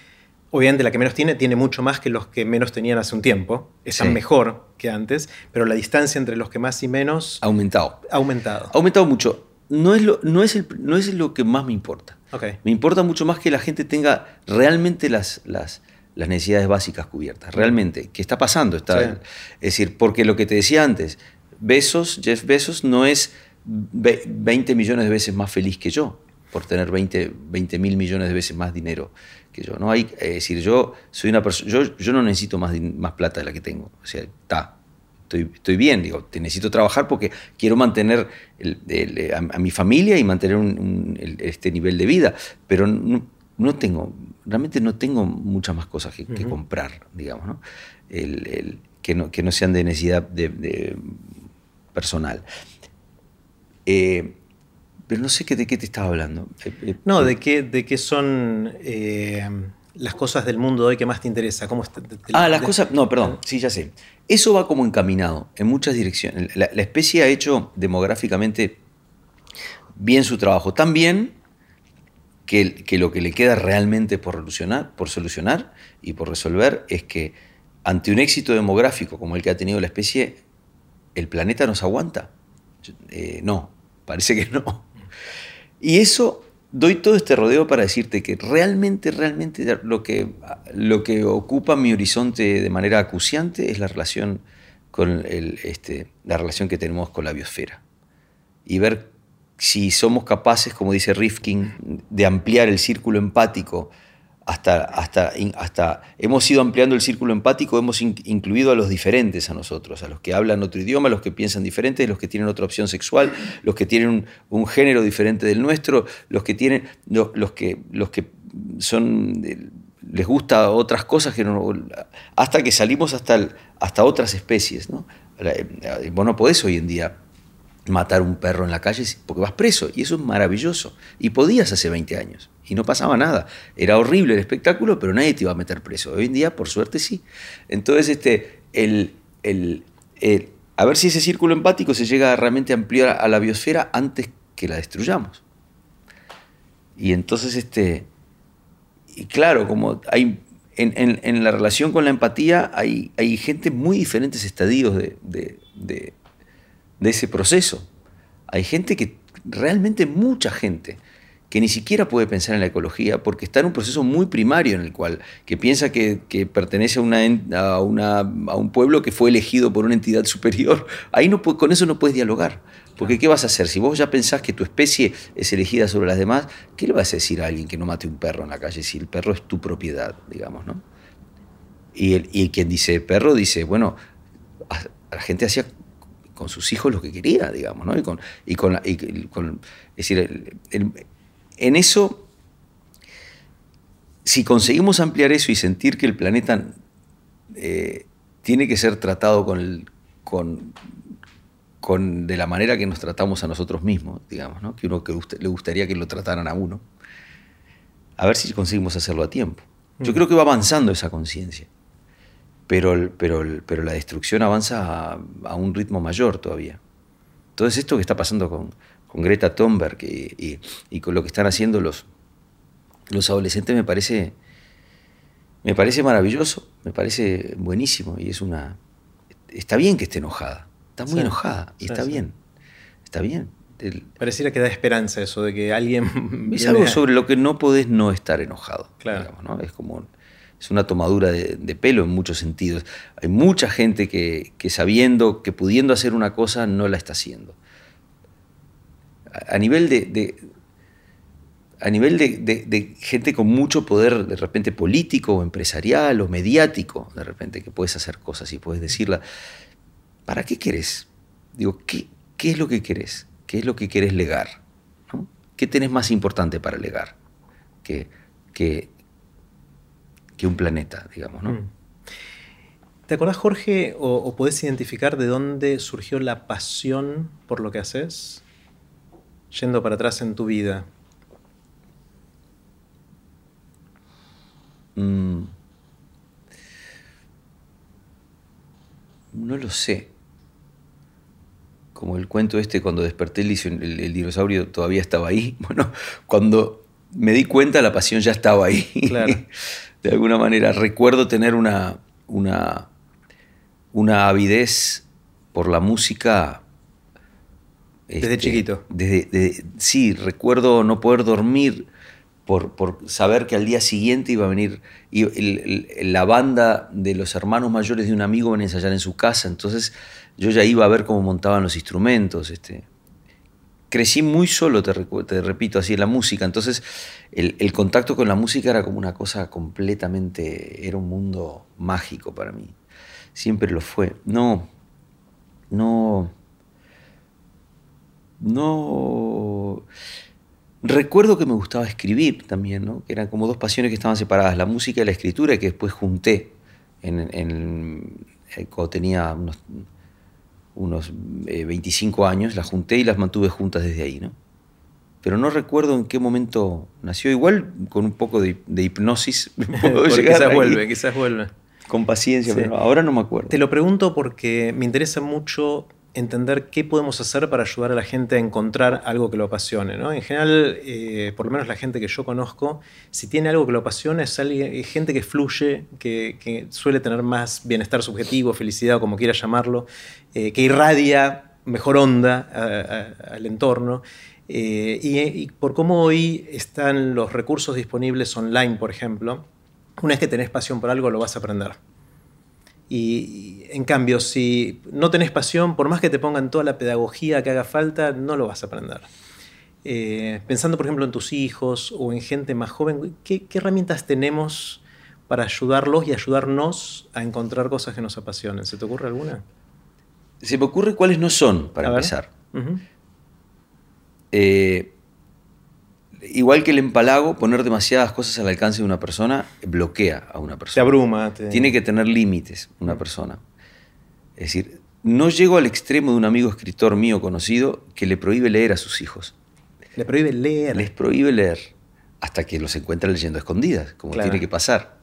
obviamente la que menos tiene tiene mucho más que los que menos tenían hace un tiempo, están mejor que antes, pero la distancia entre los que más y menos... Ha aumentado. Ha aumentado. Ha aumentado mucho. No es lo, no es el, no es lo que más me importa. Me importa mucho más que la gente tenga realmente las, las, las necesidades básicas cubiertas, realmente. ¿Qué está pasando? Está, Es decir, porque lo que te decía antes, Besos, Jeff Bezos no es 20 millones de veces más feliz que yo por tener 20 mil millones de veces más dinero que yo. ¿no? Hay, es decir, yo soy una persona, yo, yo no necesito más, más plata de la que tengo. O sea, está, estoy, bien, digo, te necesito trabajar porque quiero mantener a, mi familia y mantener este nivel de vida, pero no, tengo, realmente no tengo muchas más cosas que, comprar, digamos, ¿no? El, que, ¿no? que no sean de necesidad de, personal. Eh, pero no sé qué, de qué te estaba hablando. Eh, eh, no, de qué, de qué son las cosas del mundo de hoy que más te interesa. ¿Cómo ah, las cosas. No, perdón, sí, ya sé. Eso va como encaminado en muchas direcciones. La, especie ha hecho demográficamente bien su trabajo. Tan bien que, lo que le queda realmente por, solucionar, y por resolver es que ante un éxito demográfico como el que ha tenido la especie, ¿el planeta nos aguanta? Eh, no, parece que no. Y eso doy todo este rodeo para decirte que realmente, realmente lo que, lo que ocupa mi horizonte de manera acuciante es la relación, con este, la relación que tenemos con la biosfera. Y ver si somos capaces, como dice Rifkin, de ampliar el círculo empático hasta, hasta, hasta hemos ido ampliando el círculo empático, hemos incluido a los diferentes a nosotros, a los que hablan otro idioma, a los que piensan diferente, a los que tienen otra opción sexual, los que tienen un, género diferente del nuestro, los que tienen, los, que, los que son, les gusta otras cosas, que hasta que salimos hasta, hasta otras especies. ¿no? Eh, vos no podés hoy en día matar un perro en la calle porque vas preso, y eso es maravilloso. Y podías hace 20 años y no pasaba nada. Era horrible el espectáculo, pero nadie te iba a meter preso. Hoy en día, por suerte, sí. Entonces, este, el, el, a ver si ese círculo empático se llega a realmente ampliar a la biosfera antes que la destruyamos. Y entonces, este, y claro, como hay en, en, la relación con la empatía, hay, hay gente muy diferentes estadios de, de, de, de ese proceso. Hay gente que, realmente mucha gente, que ni siquiera puede pensar en la ecología porque está en un proceso muy primario en el cual, que piensa que, pertenece a, una, a, una, a, un pueblo que fue elegido por una entidad superior, ahí no, con eso no puedes dialogar. Porque ¿qué vas a hacer? Si vos ya pensás que tu especie es elegida sobre las demás, ¿qué le vas a decir a alguien que no mate un perro en la calle si el perro es tu propiedad, digamos, ¿no? Y, el, y quien dice perro dice, bueno, la gente hacía con sus hijos lo que quería, digamos, ¿no? Y con, y con, y con es decir, el, en eso, si conseguimos ampliar eso y sentir que el planeta eh, tiene que ser tratado con, con, de la manera que nos tratamos a nosotros mismos, digamos, ¿no? que uno que le gustaría que lo trataran a uno, a ver si conseguimos hacerlo a tiempo. Yo mm. creo que va avanzando esa conciencia, pero, pero, pero la destrucción avanza a un ritmo mayor todavía. Entonces esto que está pasando con, con Greta Thunberg y, con lo que están haciendo los, los adolescentes me parece, me parece maravilloso, me parece buenísimo y es una... Está bien que esté enojada, está muy enojada y está bien, está bien. Pareciera que da esperanza eso de que alguien... Es algo sobre lo que no podés no estar enojado. Claro. Es como... Es una tomadura de, pelo en muchos sentidos. Hay mucha gente que, que sabiendo, que pudiendo hacer una cosa, no la está haciendo a nivel de, a nivel de, gente con mucho poder, de repente político o empresarial o mediático, de repente que puedes hacer cosas y puedes decirla, ¿para qué querés? Digo, ¿qué, qué es lo que querés? ¿Qué es lo que querés legar? ¿Qué tenés más importante para legar que, que, que un planeta, digamos? ¿no? Mm. ¿Te acordás, Jorge, o, o podés identificar de dónde surgió la pasión por lo que haces? yendo para atrás en tu vida? Mm. No lo sé. Como el cuento este, cuando desperté el, dinosaurio todavía estaba ahí. Bueno, cuando me di cuenta la pasión ya estaba ahí. Claro. De alguna manera recuerdo tener una, una, una avidez por la música desde este, chiquito. Desde, sí, recuerdo no poder dormir por, por, saber que al día siguiente iba a venir y la banda de los hermanos mayores de un amigo venía a ensayar en su casa. Entonces yo ya iba a ver cómo montaban los instrumentos. Este. Crecí muy solo, te, te repito, así en la música. Entonces el, contacto con la música era como una cosa completamente, era un mundo mágico para mí. Siempre lo fue. No, no no... Recuerdo que me gustaba escribir también, ¿no? que eran como dos pasiones que estaban separadas, la música y la escritura, que después junté en, eh, cuando tenía unos, unos 25 eh, años, las junté y las mantuve juntas desde ahí. ¿no? Pero no recuerdo en qué momento nació, igual con un poco de, hipnosis. quizás vuelve, quizás vuelve. Con paciencia, pero ahora no me acuerdo. Te lo pregunto porque me interesa mucho entender qué podemos hacer para ayudar a la gente a encontrar algo que lo apasione. ¿no? En general, eh, por lo menos la gente que yo conozco, si tiene algo que lo apasiona, es, gente que fluye, que, suele tener más bienestar subjetivo, felicidad, como quiera llamarlo, eh, que irradia mejor onda al entorno. Eh, y, por cómo hoy están los recursos disponibles online, por ejemplo, una vez que tenés pasión por algo, lo vas a aprender. Y, en cambio, si no tenés pasión, por más que te pongan toda la pedagogía que haga falta, no lo vas a aprender. Eh, pensando, por ejemplo, en tus hijos o en gente más joven, ¿qué, herramientas tenemos para ayudarlos y ayudarnos a encontrar cosas que nos apasionen? ¿Se te ocurre alguna? Se me ocurre cuáles no son, para empezar. Eh, igual que el empalago, poner demasiadas cosas al alcance de una persona bloquea a una persona. Te abruma. Tiene que tener límites una persona. Es decir, no llego al extremo de un amigo escritor mío conocido que le prohíbe leer a sus hijos. Le prohíbe leer. Les prohíbe leer hasta que los encuentra leyendo escondidas, como tiene que pasar.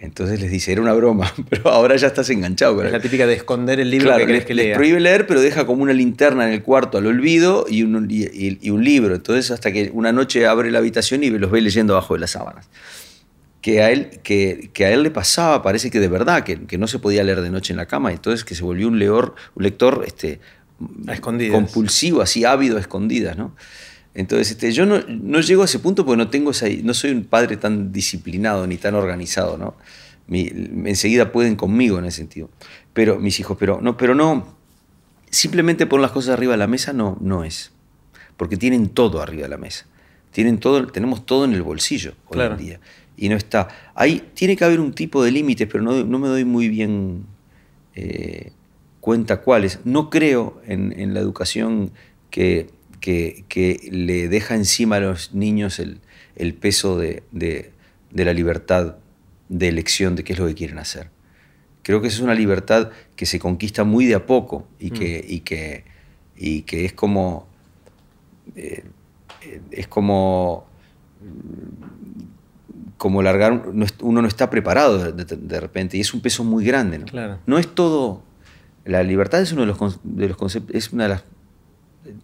Entonces les dice, era una broma, pero ahora ya estás enganchado con Es la típica de esconder el libro que crees que les prohíbe leer, pero deja como una linterna en el cuarto al olvido y un, y, un, libro. Entonces hasta que una noche abre la habitación y los ve leyendo abajo de las sábanas. Que a él, que, a él le pasaba, parece que de verdad, que, no se podía leer de noche en la cama, entonces que se volvió un, leor, un lector este, compulsivo, así ávido a escondidas, ¿no? Entonces, este, yo no, no, llego a ese punto porque no, tengo esa, no soy un padre tan disciplinado ni tan organizado. ¿no? enseguida pueden conmigo en ese sentido. Pero mis hijos, pero no, pero no, simplemente poner las cosas arriba de la mesa no, no es. Porque tienen todo arriba de la mesa. Tienen todo, tenemos todo en el bolsillo hoy en día. Y no está. Ahí tiene que haber un tipo de límites, pero no, no, me doy muy bien eh, cuenta cuáles. No creo en, en la educación que que, le deja encima a los niños el, peso de, la libertad de elección de qué es lo que quieren hacer. Creo que esa es una libertad que se conquista muy de a poco y que, mm. y que, y que es como. Eh, es como. Como largar. Uno no está preparado de, repente y es un peso muy grande. ¿no? no es todo. La libertad es uno de los, de los conceptos. Es una de las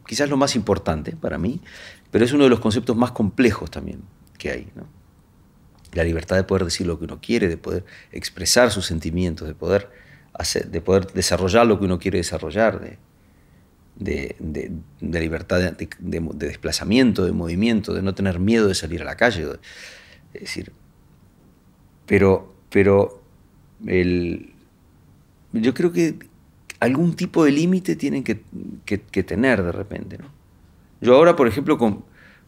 quizás lo más importante para mí, pero es uno de los conceptos más complejos también que hay. La libertad de poder decir lo que uno quiere, de poder expresar sus sentimientos, de poder, de poder desarrollar lo que uno quiere desarrollar, de, de, libertad de, desplazamiento, de movimiento, de no tener miedo de salir a la calle. Es decir, pero, pero el, yo creo que algún tipo de límite tienen que, tener de repente. ¿no? Yo ahora, por ejemplo, con,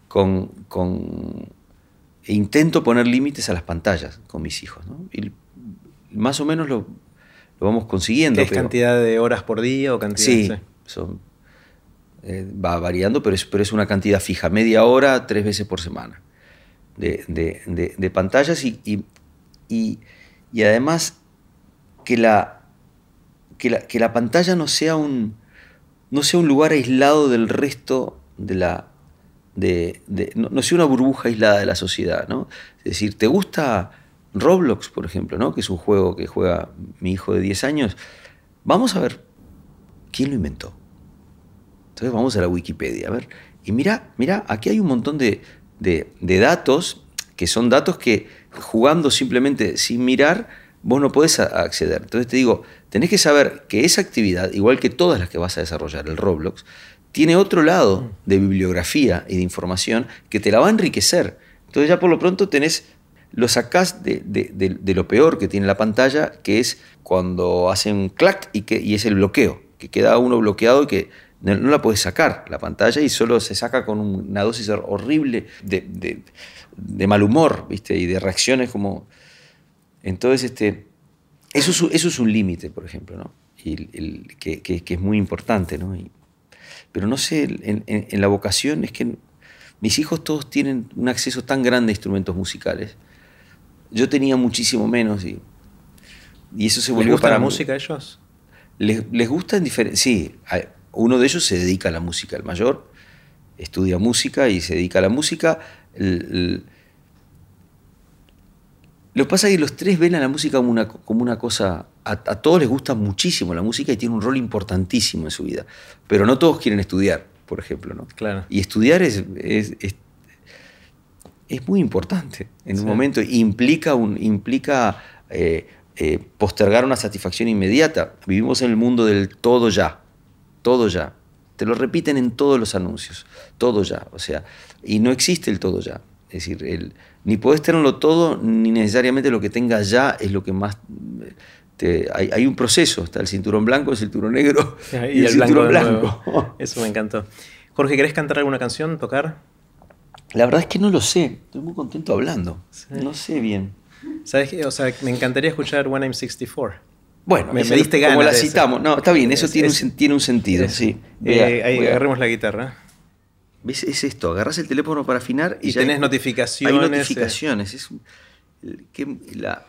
con, intento poner límites a las pantallas con mis hijos. ¿no? Y más o menos lo, vamos consiguiendo. ¿Es cantidad de horas por día o cantidad? Sí, son, eh, va variando, pero es, pero es una cantidad fija, media hora, tres veces por semana de, de, pantallas y, y, y además que la, que la, pantalla no sea, un, no sea un lugar aislado del resto de la... De, no, sea una burbuja aislada de la sociedad, ¿no? Es decir, ¿te gusta Roblox, por ejemplo, ¿no? que es un juego que juega mi hijo de 10 años? Vamos a ver quién lo inventó. Entonces vamos a la Wikipedia, a ver. Y mira, mira, aquí hay un montón de, de, de datos que son datos que jugando simplemente sin mirar, vos no podés acceder. Entonces te digo, tenés que saber que esa actividad, igual que todas las que vas a desarrollar, el Roblox, tiene otro lado mm. de bibliografía y de información que te la va a enriquecer. Entonces ya por lo pronto tenés, lo sacás de, lo peor que tiene la pantalla, que es cuando hacen clac y, que, y es el bloqueo, que queda uno bloqueado y que no, la puedes sacar la pantalla y solo se saca con una dosis horrible de, mal humor, ¿viste? Y de reacciones como entonces, este, eso, es, eso es un límite, por ejemplo, ¿no? Y el, que, es muy importante, ¿no? pero no sé, en, la vocación es que mis hijos todos tienen un acceso tan grande a instrumentos musicales. Yo tenía muchísimo menos y, y eso se volvió ¿Les gusta la música a ellos? Les, les gusta en diferentes... Sí, uno de ellos se dedica a la música, el mayor estudia música y se dedica a la música. el, lo que pasa es que los tres ven a la música como una, como una cosa, a, todos les gusta muchísimo la música y tiene un rol importantísimo en su vida, pero no todos quieren estudiar, por ejemplo. ¿no? Claro. Y estudiar es, es, es, muy importante en un momento, implica, un, implica eh, eh, postergar una satisfacción inmediata. Vivimos en el mundo del todo ya, todo ya. Te lo repiten en todos los anuncios, todo ya, o sea, y no existe el todo ya. Es decir, el, ni podés tenerlo todo, ni necesariamente lo que tengas ya es lo que más... hay, un proceso, está el cinturón blanco, el cinturón negro y, el, cinturón blanco. Eso me encantó. Jorge, ¿querés cantar alguna canción, tocar? La verdad es que no lo sé, estoy muy contento hablando. No sé bien. ¿Sabes qué? O sea, me encantaría escuchar When I'm 64. Bueno, me, diste ganas. Como la citamos. No, está bien, eso tiene, un, tiene un sentido, sí. Eh, ahí agarremos la guitarra. ¿Ves? Es esto, agarras el teléfono para afinar y, tenés notificaciones. Hay notificaciones. Es que la...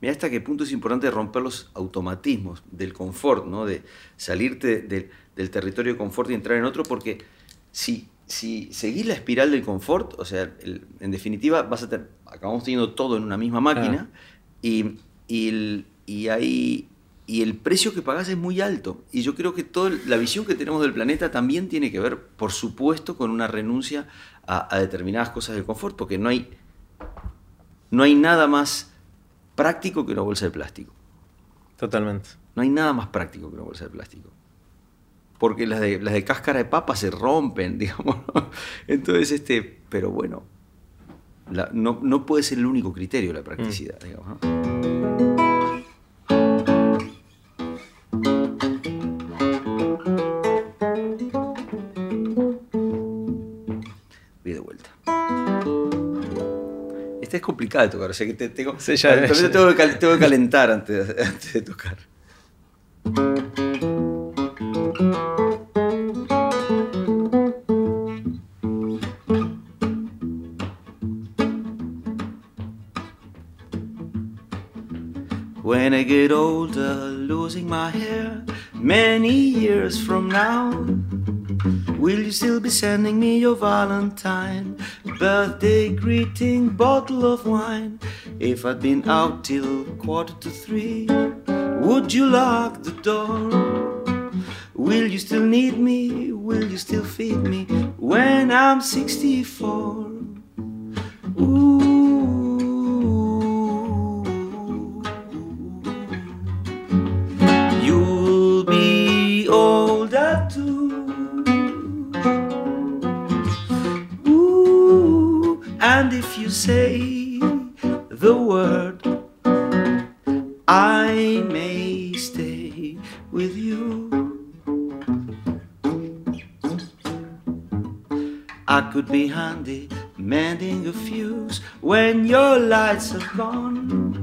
Mira hasta qué punto es importante romper los automatismos del confort, ¿no? de salirte del territorio de confort y entrar en otro, porque si, si seguís la espiral del confort, o sea, en definitiva, vas a acabamos teniendo todo en una misma máquina y, y, y, ahí y el precio que pagas es muy alto. Y yo creo que toda la visión que tenemos del planeta también tiene que ver, por supuesto, con una renuncia a, determinadas cosas de confort, porque no hay, no hay nada más práctico que una bolsa de plástico. Totalmente. No hay nada más práctico que una bolsa de plástico. Porque las de, las de cáscara de papa se rompen, digamos. Entonces, este, pero bueno, no, no, puede ser el único criterio la practicidad, mm. digamos. Complicado de tocar, o sea que te, tengo, tengo, que, calentar antes, antes de tocar. When I get older, losing my hair, many years from now. Will you still be sending me your Valentine? Birthday greeting, bottle of wine. If I'd been out till quarter to three, would you lock the door? Will you still need me? Will you still feed me when I'm 64? Ooh. Say the word, I may stay with you. I could be handy mending a fuse when your lights are gone.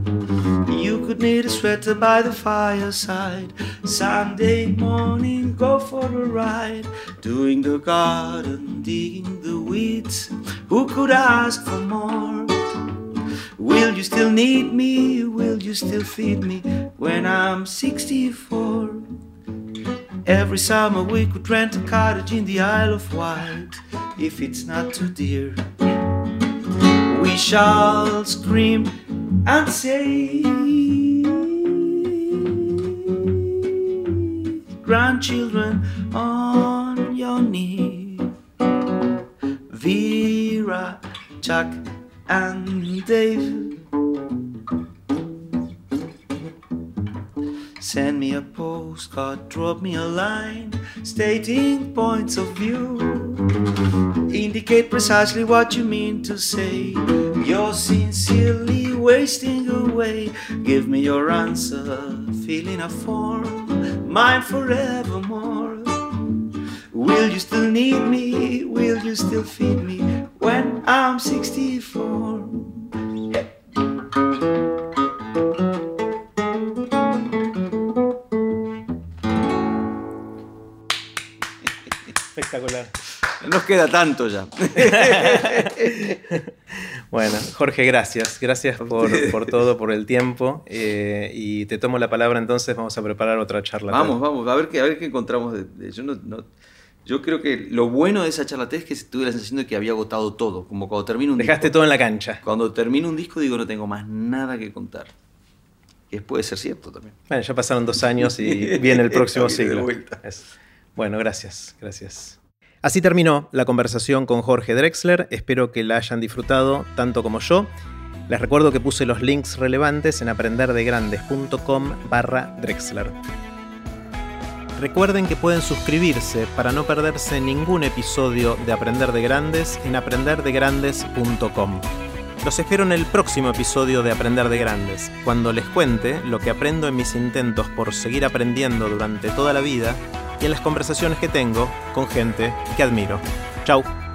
You could need a sweater by the fireside. Sunday morning, go for a ride. Doing the garden, digging the Who could ask for more? Will you still need me? Will you still feed me when I'm 64? Every summer we could rent a cottage in the Isle of Wight if it's not too dear. We shall scream and say, Grandchildren on your knee, Chuck, and Dave. Send me a postcard, drop me a line stating points of view. Indicate precisely what you mean to say. You're sincerely wasting away. Give me your answer, filling a form, mine forevermore. Will you still need me? Will you still feed me I'm 64? Nos queda tanto ya. bueno, Jorge, gracias. Gracias por, todo, por el tiempo. Eh, y te tomo la palabra entonces, vamos a preparar otra charla. Vamos, vamos, a ver qué, a ver qué encontramos. yo, yo creo que lo bueno de esa charla es que tuve la sensación de que había agotado todo. Como cuando termino un Dejaste todo en la cancha. Cuando termino un disco digo, no tengo más nada que contar. Que puede ser cierto también. Bueno, ya pasaron dos años y viene el próximo siglo. Bueno, gracias, gracias. Así terminó la conversación con Jorge Drexler, espero que la hayan disfrutado tanto como yo. Les recuerdo que puse los links relevantes en aprenderdegrandes.com barra Drexler. Recuerden que pueden suscribirse para no perderse ningún episodio de Aprender de Grandes en aprenderdegrandes.com. Los espero en el próximo episodio de Aprender de Grandes, cuando les cuente lo que aprendo en mis intentos por seguir aprendiendo durante toda la vida y en las conversaciones que tengo con gente que admiro. Chao.